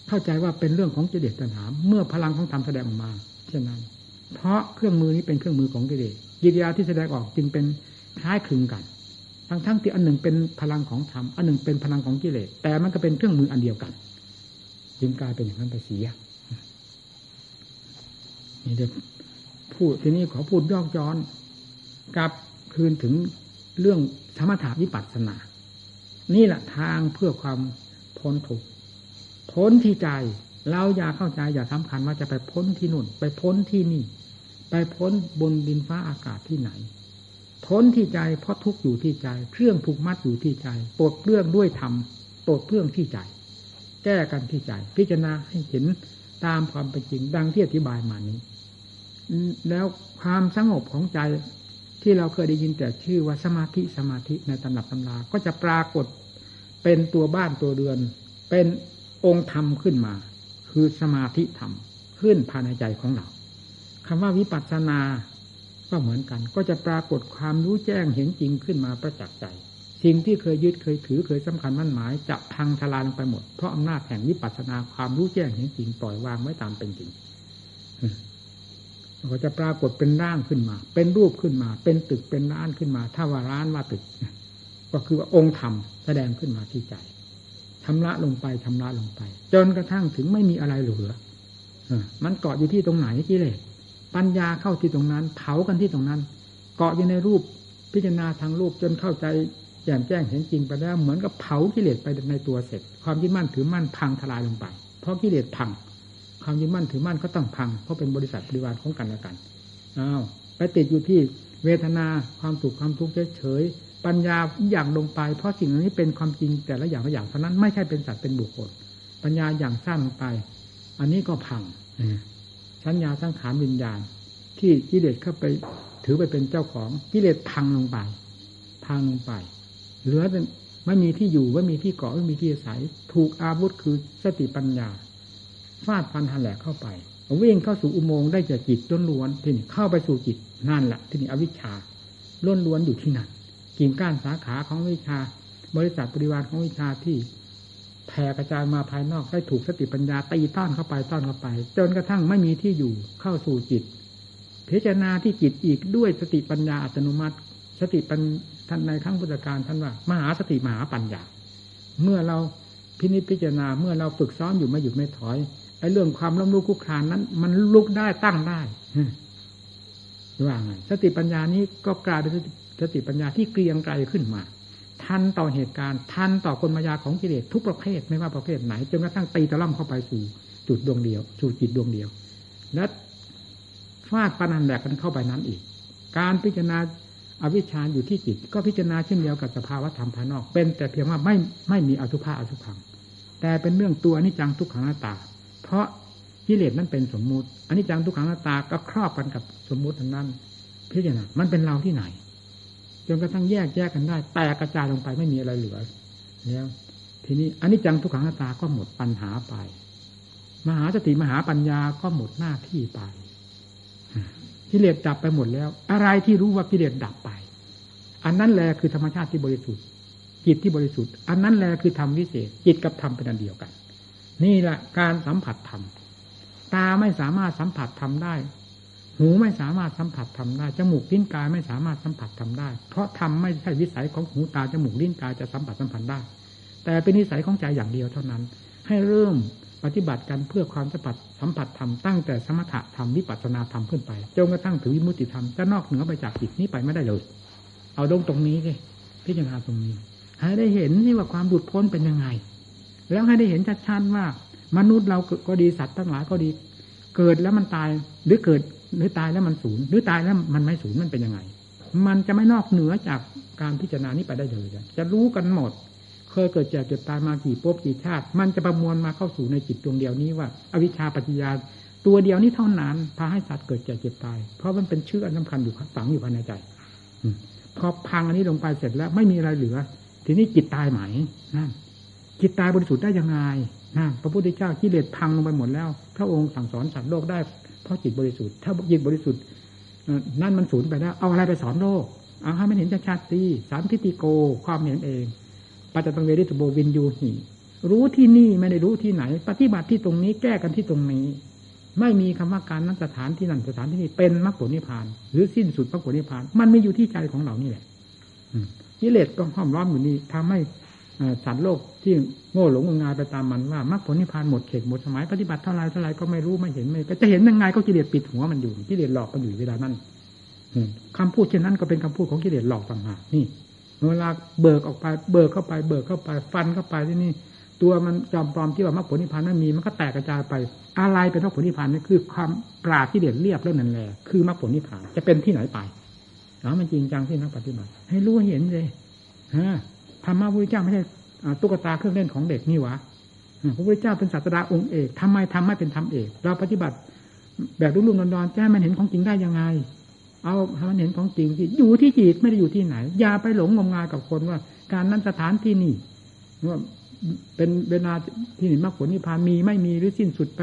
เข้าใจว่าเป็นเรื่องของกิเลสตัณหาเมื่อพลังของธรรมแสดงออกมา เช่นนั้น เพราะเครื่องมือนี้เป็นเครื่องมือของกิเลส กิริยาที่แสดงออกจึงเป็นคล้ายคลึงกัน ทั้งทั้งที่อันหนึ่งเป็นพลังของธรรมอันหนึ่งเป็นพลังของกิเลสแต่มันก็เป็นเครื่องมืออันเดียวกันจึงกลายเป็นอย่างนั้นไปเสียนี่เดี๋ยวพูดทีนี้ขอพูดย่อย้อนกลับคืนถึงเรื่องธรรมถาวิปัสสนา นี่แหละทางเพื่อความพ้นทุกข์พ้นที่ใจ เราอย่าเข้าใจอย่าสำคัญว่าจะไปพ้นที่นู่น ไปพ้นที่นี่ ไปพ้นบนดินฟ้าอากาศที่ไหน พ้นที่ใจเพราะทุกอยู่ที่ใจ เครื่องผูกมัดอยู่ที่ใจปลดเรื่องด้วยธรรมปลดเรื่องที่ใจ แก้กันที่ใจ พิจารณาให้เห็นตามความเป็นจริงดังที่อธิบายมานี้ แล้วความสงบของใจที่เราเคยได้ยินแต่ชื่อว่าสมาธิสมาธิในตำหนักตำราก็จะปรากฏเป็นตัวบ้านตัวเรือน เป็นองค์ธรรมขึ้นมา คือสมาธิธรรมขึ้นภายในใจของเรา คำว่าวิปัสสนาก็เหมือนกัน ก็จะปรากฏความรู้แจ้งเห็นจริงขึ้นมาประจักษ์ใจ สิ่งที่เคยยึดเคยถือเคยสำคัญมั่นหมาย จะพังทลายลงไปหมด เพราะอำนาจแห่งวิปัสสนาความรู้แจ้งเห็นจริงปล่อยวางไว้ตามเป็นจริงก็จะปรากฏเป็นร่างขึ้นมา เป็นรูปขึ้นมา เป็นตึกเป็นร้านขึ้นมา ถ้าว่าร้านว่าตึก ก็คือว่าองค์ธรรมแสดงขึ้นมาที่ใจชำระลงไปชำระลงไป จนกระทั่งถึงไม่มีอะไรเหลือมันเกาะอยู่ที่ตรงไหนกิเลส ปัญญาเข้าที่ตรงนั้น เผากันที่ตรงนั้น เกาะอยู่ในรูปพิจารณาทางรูปจนเข้าใจแจ่มแจ้งเห็นจริงไปแล้วเหมือนกับเผากิเลสไปในตัวเสร็จ ความยึดมั่นถือมั่นพังทลายลงไป เพราะกิเลสพัง ความยึดมั่นถือมั่นก็ต้องพัง เพราะเป็นบริษัทบริวารของกันและกันอ้าวไปติดอยู่ที่เวทนาความสุขความทุกข์เฉยปัญญาอย่างลงไป เพราะสิ่งนี้เป็นความจริงแต่ละอย่างละอย่างเท่านั้นไม่ใช่เป็นสัตว์เป็นบุคคล ปัญญาอย่างสั้นลงไป อันนี้ก็พัง สัญญาสังขารวิญญาณ ที่กิเลสเข้าไปถือไปเป็นเจ้าของกิเลสพังลงไป พังลงไป เหลือเป็นไม่มีที่อยู่ไม่มีที่เกาะไม่มีที่อาศัย ถูกอาวุธคือสติปัญญาฟาดฟันหันแหลกเข้าไปวิ่งเข้าสู่อุโมงค์ได้จากจิตล้นล้วนที่นี่เข้าไปสู่จิตนั่นแหละที่นี่อวิชชาล้นล้วนอยู่ที่นั่นกิ่งก้านสาขาของวิชา บริษัทปริวารของวิชาที่ แผ่กระจายมาภายนอกได้ถูกสติปัญญาตีต้อนเข้าไปต้อนเข้าไป จนกระทั่งไม่มีที่อยู่เข้าสู่จิต พิจารณาที่จิตอีกด้วยสติปัญญาอัตโนมัติ สติปัญท่านในครั้งพุทธการท่านว่ามหาสติมหาปัญญา เมื่อเราพินิจพิจารณาเมื่อเราฝึกซ้อมอยู่ไม่หยุดไม่ถอยไอ้เรื่องความล้มลุกคุกคานนั้น มันลุกได้ตั้งได้ว่าไงสติปัญญานี้ก็กลายเป็นสติปัญญาที่เกรียงไกรขึ้นมา ทันต่อเหตุการณ์ทันต่อคนมายาของกิเลสทุกประเภทไม่ว่าประเภทไหนจนกระทั่งตีตะล่อมเข้าไปสู่จุดดวงเดียวสู่จิตดวงเดียว และฟาดปนันแบกกันเข้าไปนั้นอีก การพิจารณาอวิชชาอยู่ที่จิต ก็พิจารณาเช่นเดียวกับสภาวะธรรมภายนอก เป็นแต่เพียงว่าไม่ไม่มีอสุภะอสุพัง แต่เป็นเรื่องตัวนิจังทุกขังหน้าตา เพราะกิเลสนั้นเป็นสมมุติอันนี้จังทุกขังหน้าตาก็ครอบกันกับสมมุตินั้นพิจารณามันเป็นเราที่ไหน จนกระทั่งแยกแยกกันได้ แตกกระจายลงไปไม่มีอะไรเหลือแล้วทีนี้อันนี้จังทุกขังตาก็หมดปัญหาไป มหาสติมหาปัญญาก็หมดหน้าที่ไปกิเลสดับไปหมดแล้ว อะไรที่รู้ว่ากิเลสดับไป อันนั้นแหละคือธรรมชาติที่บริสุทธิ์จิตที่บริสุทธิ์ อันนั้นแหละคือธรรมวิเศษจิตกับธรรมเป็นอันเดียวกัน นี่แหละการสัมผัสธรรมตาไม่สามารถสัมผัสธรรมได้ หูไม่สามารถสัมผัสทำได้ จมูกลิ้นกายไม่สามารถสัมผัสทำได้ เพราะทำไม่ใช่วิสัยของหูตาจมูกลิ้นกายจะสัมผัสสัมพันธ์ได้ แต่เป็นนิสัยของใจอย่างเดียวเท่านั้น ให้เริ่มปฏิบัติกันเพื่อความสัมผัสสัมผัสธรรมตั้งแต่สมถะธรรมวิปัสสนาธรรมขึ้นไปจนกระทั่งถึงวิมุติธรรมจะนอกเหนือไปจากจิตนี้ไปไม่ได้เลย เอาตรงตรงนี้เลยพิจารณาตรงนี้ให้ได้เห็นนี่ว่าความบุดพ้นเป็นยังไง แล้วให้ได้เห็นชัดๆว่า มนุษย์เราก็ดีสัตว์ทั้งหลายก็ดี เกิดแล้วมันตายหรือเกิดหรือตายแล้วมันสูญหรือตายแล้วมันไม่สูญมันเป็นยังไง มันจะไม่นอกเหนือจากการพิจารณานี้ไปได้เลยจะรู้กันหมด เคยเกิดแก่เกิดตายมากี่ภพกี่ชาติ มันจะประมวลมาเข้าสู่ในจิตดวงเดียวนี้ว่า อวิชชาปัจจยาตัวเดียวนี้เท่านั้นพาให้สัตว์เกิดแก่เจ็บตาย เพราะมันเป็นเชื่ออันสำคัญอยู่ฝังอยู่ภายในใจพอพังอันนี้ลงไปเสร็จแล้ว ไม่มีอะไรเหลือ ทีนี้จิตตายไหมนั่นจิตตายบริสุทธิ์ได้ยังไงนะพระพุทธเจ้ากิเลสพังลงไปหมดแล้ว พระองค์สั่งสอนสัตว์โลกได้ เพราะจิตบริสุทธิ์ ถ้าจิตบริสุทธิ์นั่นมันสูญไปแล้วเอาอะไรไปสอนโลกเอาให้มันเห็นชัดๆสิสามทิฏฐิโกความเห็นเองปัจจตังเวริตโบวินยูหีรู้ที่นี่ไม่ได้รู้ที่ไหน ปฏิบัติที่ตรงนี้แก้กันที่ตรงนี้ ไม่มีคำว่าการนั้นสถานที่นั่นสถานที่นี่เป็นมรรคผลนิพพาน หรือสิ้นสุดมรรคผลนิพพาน มันไมีอยู่ที่ใจของเรานี่แหละกิเลสก็ห้อมล้อมอยู่นี่ทำให้ สัตว์โลกที่โง่หลงงมงายไปตามมันว่ามรรคผลนิพพานหมดเขตหมดสมัยปฏิบัติเท่าไรเท่าไรก็ไม่รู้ไม่เห็นไม่ก็จะเห็นยังไงก็กิเลสปิดหัวมันอยู่กิเลสหลอกมันอยู่เวลานั้นคำพูดเช่นนั้นก็เป็นคำพูดของกิเลสหลอกต่างหากนี่เวลาเบิกออกไปเบิกเข้าไปเบิกเข้าไปฟันเข้าไปที่นี่ ตัวมันจอมปลอมที่ว่ามรรคผลนิพพานนั้นมีมันก็แตกกระจายไป อะไรเป็นมรรคผลนิพพานนี่คือความปราดที่เด็ดเรียบเรื่องนั้นแหละคือมรรคผลนิพพานจะเป็นที่ไหนไปเอามันจริงจังที่นักปฏิบัติ ให้รู้เห็นเลยฮะ ธรรมะพระพุทธเจ้าไม่ใช่ตุ๊กตาเครื่องเล่นของเด็กนี่วะพระพุทธเจ้าเป็นศาสดาองค์เอกทำไมทำไม่เป็นธรรมเอกเราปฏิบัติ แบบรุ่มๆดอนๆแจ้มันเห็นของจริงได้ยังไง เอาทำมันเห็นของจริงที่อยู่ที่จิตไม่ได้อยู่ที่ไหน อย่าไปหลงงมงายกับคนว่า การนั้นสถานที่นี่ว่าเป็นเวลาที่นี่มรรคผลนิพพานมีไม่มีหรือสิ้นสุดไป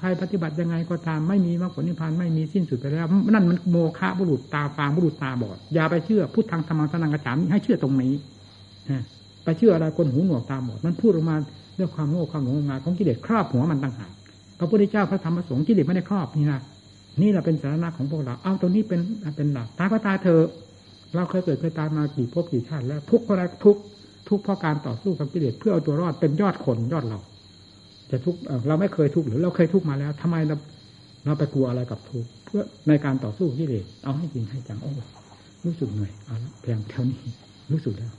ภายปฏิบัติยังไงก็ตามไม่มีมรรคผลนิพพานไม่มีสิ้นสุดไปแล้ว นั่นมันโมฆะบุรุษตาฟางบุรุษตาบอดอย่าไปเชื่อพุทธังธรรมังสนังกระฉามให้เชื่อตรงนี้ ไปเชื่ออะไรคนหูหนวกตาบอดมันพูดออกมาด้วยความโง่ความหลงงายของกิเลสครอบหัวมันต่างหากพระพุทธเจ้าพระธรรมพระสงฆ์กิเลสไม่ได้ครอบนี่นะนี่เราเป็นสาระของพวกเราเอาตรงนี้เป็นเป็นหลักตาก็ตาเธอ เราเคยเกิดเคยตายมากี่ภพกี่ชาติแล้วทุกข์เพราะอะไรทุกข์ทุกข์เพราะการต่อสู้กับกิเลสเพื่อเอาตัวรอดเป็นยอดคนยอดเราจะทุกข์เราไม่เคยทุกข์หรือเราเคยทุกข์มาแล้วทำไมเราเราไปกลัวอะไรกับทุกข์เพื่อในการต่อสู้กิเลสเอาให้จริงให้จังโอ้รู้สึกเหนื่อยเอาละเพียงเท่านี้รู้สึกแล้ว